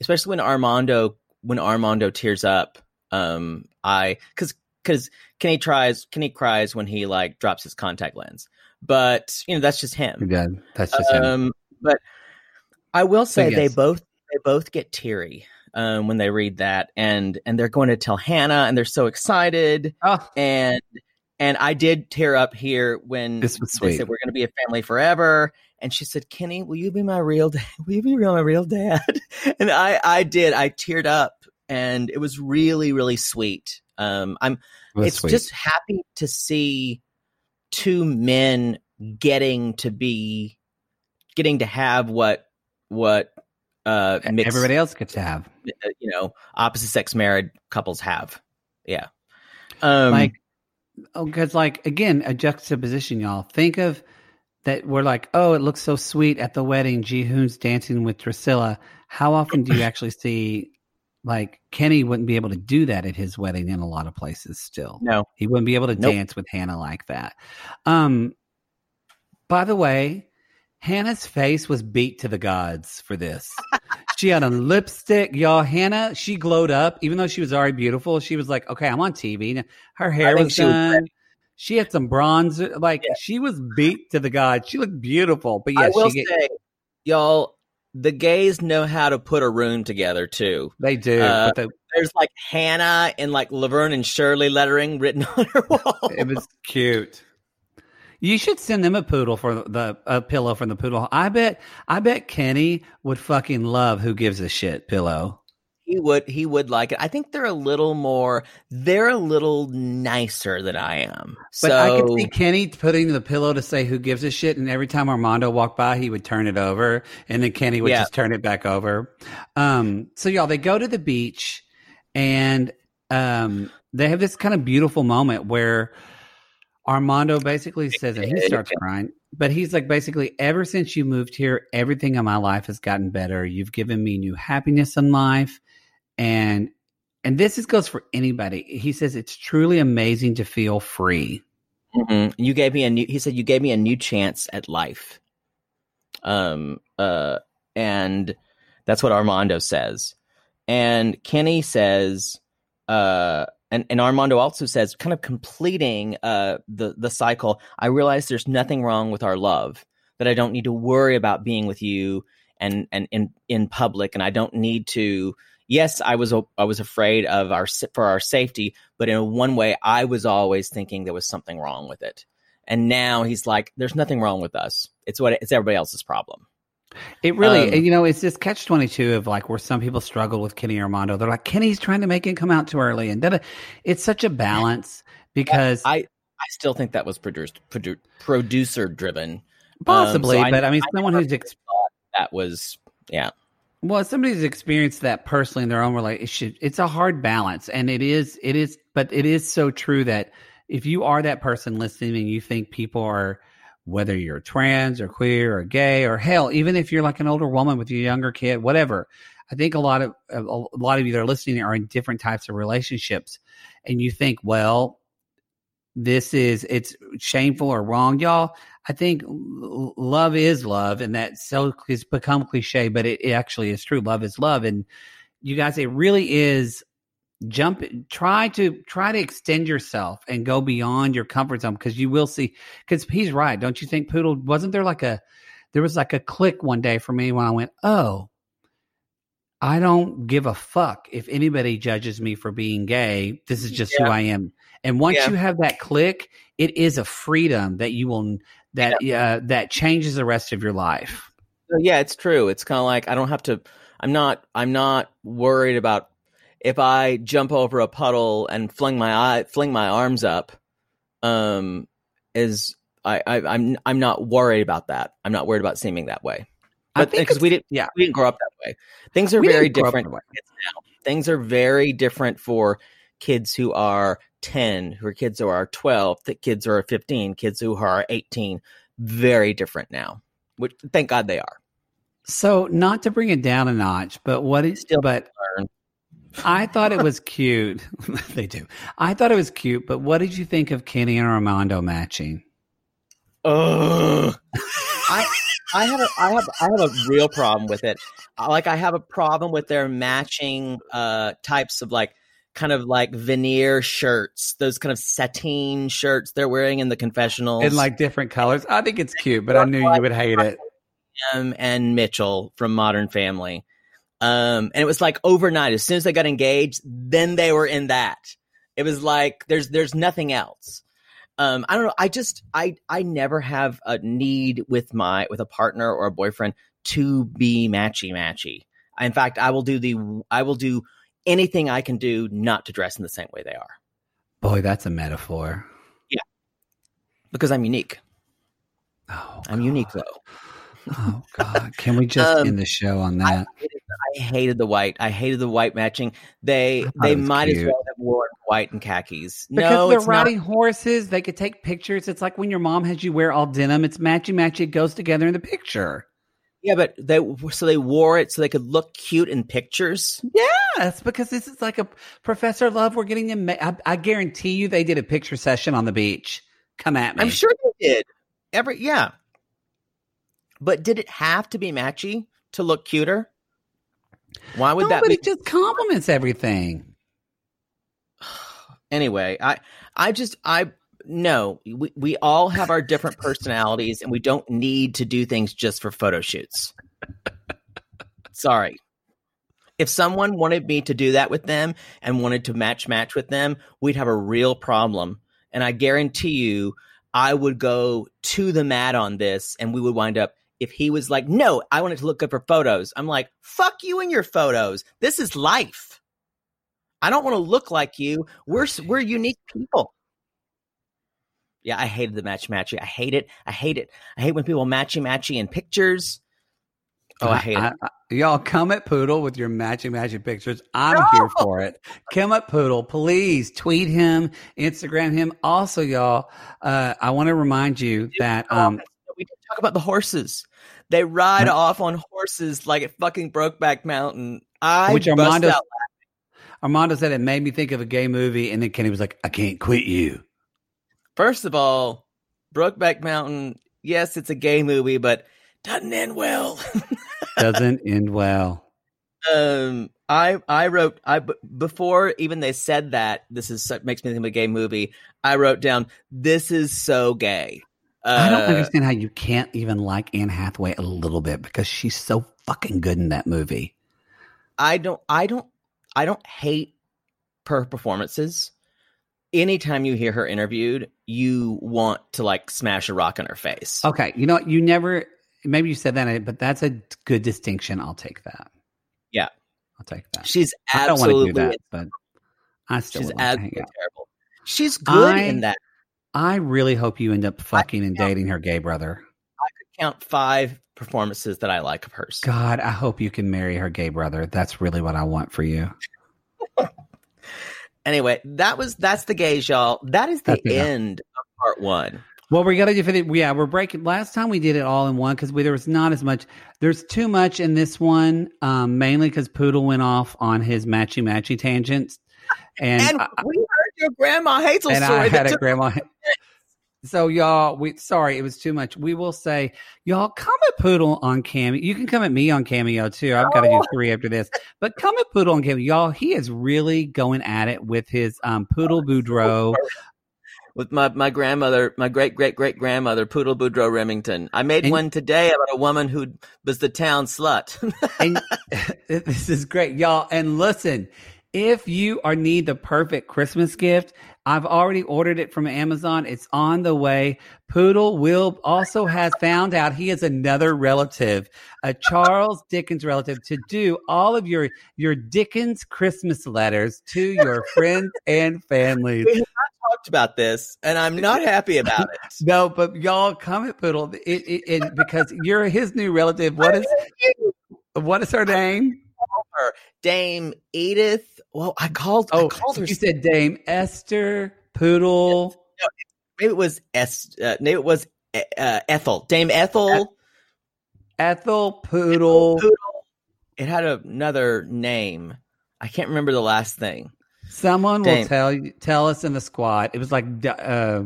especially when Armando when Armando tears up. Um, I because because Kenny tries Kenny cries when he like drops his contact lens, but you know that's just him. Good. That's just him. Um, but I will say they yes. both they both get teary um, when they read that, and and they're going to tell Hannah, and they're so excited, Oh, and and I did tear up here when This was they said we're going to be a family forever, and she said, "Kenny, will you be my real dad? Will you be real my real dad?" And I I did. I teared up, and it was really really sweet. Um, I'm it's sweet. just happy to see two men getting to be getting to have what what uh mixed, everybody else gets to have. uh, you know opposite sex married couples have. Yeah. Um like oh because like again a juxtaposition y'all. Think of that we're like oh it looks so sweet at the wedding. Ji hoon's dancing with drascilla. How often do you actually see like kenny wouldn't be able to do that at his wedding in a lot of places still. No. He wouldn't be able to Nope. dance with hannah like that. Um by the way hannah's face was beat to the gods for this. She had a lipstick y'all. Hannah she glowed up. Even though she was already beautiful she was like okay i'm on tv her hair was she was done. She had some bronzer. Like Yeah. she was beat to the gods. She looked beautiful. But i yeah will she get, say y'all the gays know how to put a room together too. They do uh, there's like hannah and like laverne and shirley lettering written on her wall. It was cute you should send them a poodle for the, a pillow from the poodle. I bet I bet Kenny would fucking love who gives a shit pillow. he would he would like it. I think they're a little more they're a little nicer than I am. But so I could see Kenny putting the pillow to say who gives a shit, and every time Armando walked by, he would turn it over, and then Kenny would Yeah. just turn it back over. Um, so y'all, they go to the beach, and um, they have this kind of beautiful moment where Armando basically says, and he starts crying, but he's like, basically, ever since you moved here, everything in my life has gotten better. You've given me new happiness in life, and and this is, goes for anybody. He says it's truly amazing to feel free. Mhm. you gave me a new he said you gave me a new chance at life. Um uh and that's what Armando says. And Kenny says uh and, and Armando also says, kind of completing uh, the the cycle. I realize there's nothing wrong with our love. That I don't need to worry about being with you and and in in public, and I don't need to. Yes, I was I was afraid of our for our safety, but in one way, I was always thinking there was something wrong with it. And now he's like, "There's nothing wrong with us. It's what it's everybody else's problem." It really, Um, you know, it's this catch twenty two of like where some people struggle with Kenny Armando. They're like, Kenny's trying to make it come out too early, and da-da. it's such a balance because I I still think that was produced produ- producer driven. possibly, Um, so but I mean, I someone who's ex- That was yeah. well, somebody's experienced that personally in their own relationship, it's a hard balance, and it is, it is, but it is so true that if you are that person listening and you think people are whether you're trans or queer or gay or hell, even if you're like an older woman with a younger kid, whatever. I think a lot of a lot of you that are listening are in different types of relationships, and you think, well, this is it's shameful or wrong, y'all. I think love is love, and that so it's become cliche, but it, it actually is true. Love is love, and you guys, it really is jump try to try to extend yourself and go beyond your comfort zone because you will see because he's right don't you think poodle wasn't there like a there was like a click one day for me when i went oh i don't give a fuck if anybody judges me for being gay this is just who i am and once Yeah. you have that click it is a freedom that you will that uh, that changes the rest of your life yeah, it's true. It's kind of like I don't have to. I'm not. I'm not worried about if I jump over a puddle and fling my eye, fling my arms up. Um, is I, I I'm I'm not worried about that. I'm not worried about seeming that way. But because we didn't, yeah we didn't grow up that way. Things are We very didn't grow up different that way. for kids now. Things are very different for kids who are 10, who are kids who are 12, th- kids who are 15, kids who are 18. Very different now. Which thank God they are. so not to bring it down a notch but what is Still but learn. I thought it was cute. they do. I thought it was cute, but what did you think of Kenny and Armando matching? Ugh. I I have a I have I have a real problem with it. Like I have a problem with their matching uh types of like kind of like veneer shirts, those kind of sateen shirts they're wearing in the confessionals. In like different colors. I think it's cute, but I knew you would hate it. him and Mitchell from Modern Family. Um, and it was like overnight. As soon as they got engaged, then they were in that. It was like there's there's nothing else. Um, I don't know. I just I I never have a need with my with a partner or a boyfriend to be matchy matchy. In fact, I will do the I will do anything I can do not to dress in the same way they are Boy, that's a metaphor. Yeah, because I'm unique. Oh, I'm unique though. oh God. Can we just Um, end the show on that? I hated the white. I hated the white matching. They they might as well have worn white and khakis. Because no, they're it's not. riding horses, they could take pictures. It's like when your mom has you wear all denim. It's matchy matchy. It goes together in the picture. Yeah, but they so they wore it so they could look cute in pictures. Yes, because this is like a Professor Love. We're getting them. I, I guarantee you, they did a picture session on the beach. Come at me. I'm sure they did. Every yeah. But did it have to be matchy to look cuter? Why would no, that be? it just compliments everything. anyway, I I just I no, we we all have our different personalities and we don't need to do things just for photo shoots. Sorry. If someone wanted me to do that with them and wanted to match match with them, we'd have a real problem. And I guarantee you I would go to the mat on this and we would wind up if he was like, no, I want it to look good for photos. I'm like, fuck you and your photos. This is life. I don't want to look like you. We're we're unique people. Yeah, I hated the match matchy. I hate it. I hate it. I hate when people matchy matchy in pictures. Oh, I hate I, it. I, y'all come at Poodle with your matchy matchy pictures. I'm no! here for it. Come at Poodle. Please tweet him, Instagram him. Also, y'all, uh, I want to remind you that um, we didn't talk about the horses. They ride off on horses like at fucking Brokeback Mountain. I which Armando, Armando said it made me think of a gay movie, and then Kenny was like, "I can't quit you." First of all, Brokeback Mountain, yes, it's a gay movie, but doesn't end well. doesn't end well. Um, I I wrote I before even they said that this is makes me think of a gay movie. I wrote down this is so gay. I don't uh, understand how you can't even like Anne Hathaway a little bit because she's so fucking good in that movie. I don't I don't I don't hate her performances. Anytime you hear her interviewed, you want to like smash a rock in her face. Okay, you know you never maybe you said that, but that's a good distinction. I'll take that. Yeah, I'll take that. She's absolutely. I don't want to do that, but I still she's absolutely terrible. She's good I, in that. I really hope you end up fucking and dating her gay brother. I could count five performances that I like of hers. God, I hope you can marry her gay brother. That's really what I want for you. anyway, that was that's the gays, y'all. That is the end of part one. Well, we got to do for the yeah. We're breaking. Last time we did it all in one because there was not as much. There's too much in this one, um, mainly because Poodle went off on his matchy matchy tangents, and, and I, we your grandma Hazel and story. I had a grandma. So y'all, we sorry it was too much. We will say y'all come at Poodle on Cameo. You can come at me on Cameo too. I've got to do oh. three after this, but come at Poodle on Cameo, y'all. He is really going at it with his um, Poodle Boudreaux. With my, my grandmother, my great great great grandmother, Poodle Boudreaux Remington. I made and, one today about a woman who was the town slut. and this is great, y'all. And listen, if you are need the perfect Christmas gift, I've already ordered it from Amazon. It's on the way. Poodle will also has found out he is another relative, a Charles Dickens relative, to do all of your your Dickens Christmas letters to your friends and families. We have not talked about this, and I'm not happy about it. no, but y'all come at Poodle, it, it, it, because you're his new relative. What is what is her name? Dame Edith well, I called. Oh, I called her. You said Dame Esther Poodle. No, maybe it was Es. Uh, maybe it was uh, Ethel. Dame Ethel. Ethel Poodle. Poodle. It had another name. I can't remember the last thing. Someone Dame. will tell you, tell us in the squad. It was like uh,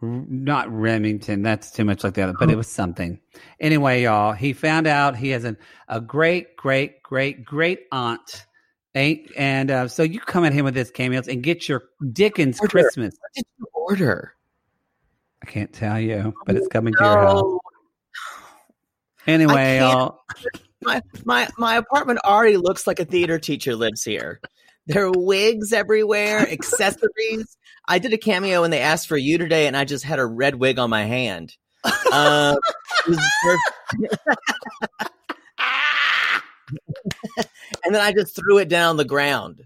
not Remington. That's too much like the other, but it was something. Anyway, y'all, he found out he has an, a great, great, great, great aunt Ain't and uh, so you come at him with this cameos and get your Dickens order. Christmas. What did you order? I can't tell you, but it's coming no. to your house. Anyway, my my my apartment already looks like a theater teacher lives here. There are wigs everywhere, accessories. I did a cameo and they asked for you today, and I just had a red wig on my hand. Um, and then I just threw it down the ground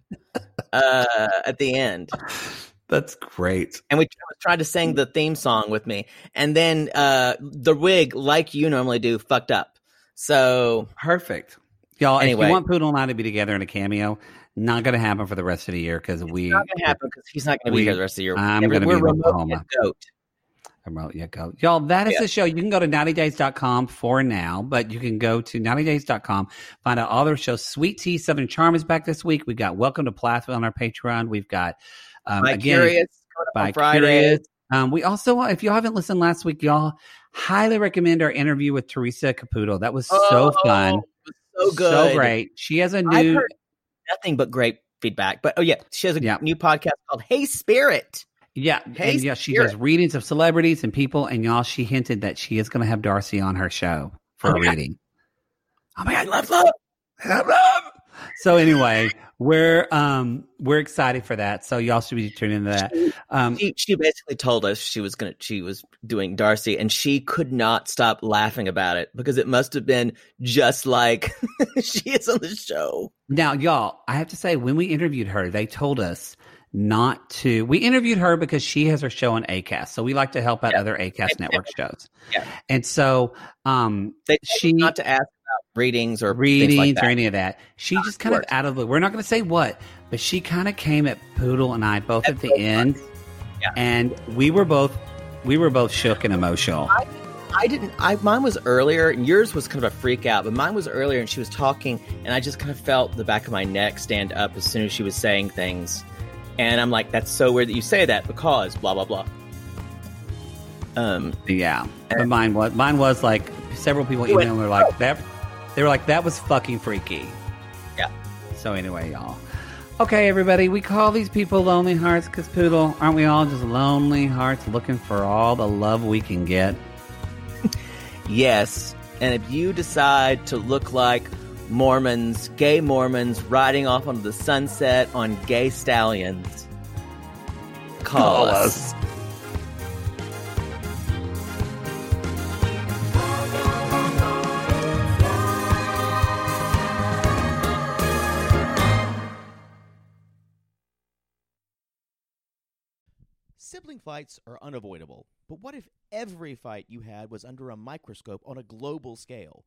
uh, at the end. That's great. And we tried to sing the theme song with me, and then uh, the wig, like you normally do, fucked up. So perfect, y'all. Anyway, if you want Poodle and I to be together in a cameo, not going to happen for the rest of the year because we not going to happen because he's not going to be here the rest of the year. I'm going to be in Oklahoma. Goat. Yeah, go. Y'all, that is yeah. the show. You can go to 90days.com for now, but you can go to 90days.com, find out all their shows. Sweet Tea Southern Charm is back this week. We've got Welcome to Plathville on our Patreon. We've got, um, by again, Curious, Bi Curious. Um, we also, uh, if y'all haven't listened last week, y'all highly recommend our interview with Teresa Caputo. That was oh, so fun. So good. So great. She has a new. nothing but great feedback. But oh, yeah, she has a new podcast called Hey Spirit. Yeah, hey, and yeah, she does readings of celebrities and people, and y'all, she hinted that she is going to have Darcey on her show for oh a reading. God. Oh my god, love, love, love, love. so anyway, we're um we're excited for that. So y'all should be tuning into that. Um, she, she basically told us she was gonna she was doing Darcey, and she could not stop laughing about it because it must have been just like she is on the show. now, y'all, I have to say, when we interviewed her, they told us not to. We interviewed her because she has her show on Acast, so we like to help out Yeah. other Acast network shows. Yeah. And so, um, They she not to ask about readings or readings like that. or any of that. She just kind of course. out of the. We're not going to say what, but she kind of came at Poodle and I both at the end, Yeah. and we were both we were both shook and emotional. I didn't. I mine was earlier, and yours was kind of a freak out. But mine was earlier, and she was talking, and I just kind of felt the back of my neck stand up as soon as she was saying things, and I'm like, "That's so weird that you say that because blah blah blah." Um, Yeah, but mine was mine was like several people You went, emailed me were like that. They were like that was fucking freaky. Yeah. So anyway, y'all. Okay, everybody, we call these people lonely hearts because poodle, aren't we all just lonely hearts looking for all the love we can get? yes, and if you decide to look like Mormons, gay Mormons, riding off onto the sunset on gay stallions, call, Call us. Sibling fights are unavoidable, but what if every fight you had was under a microscope on a global scale?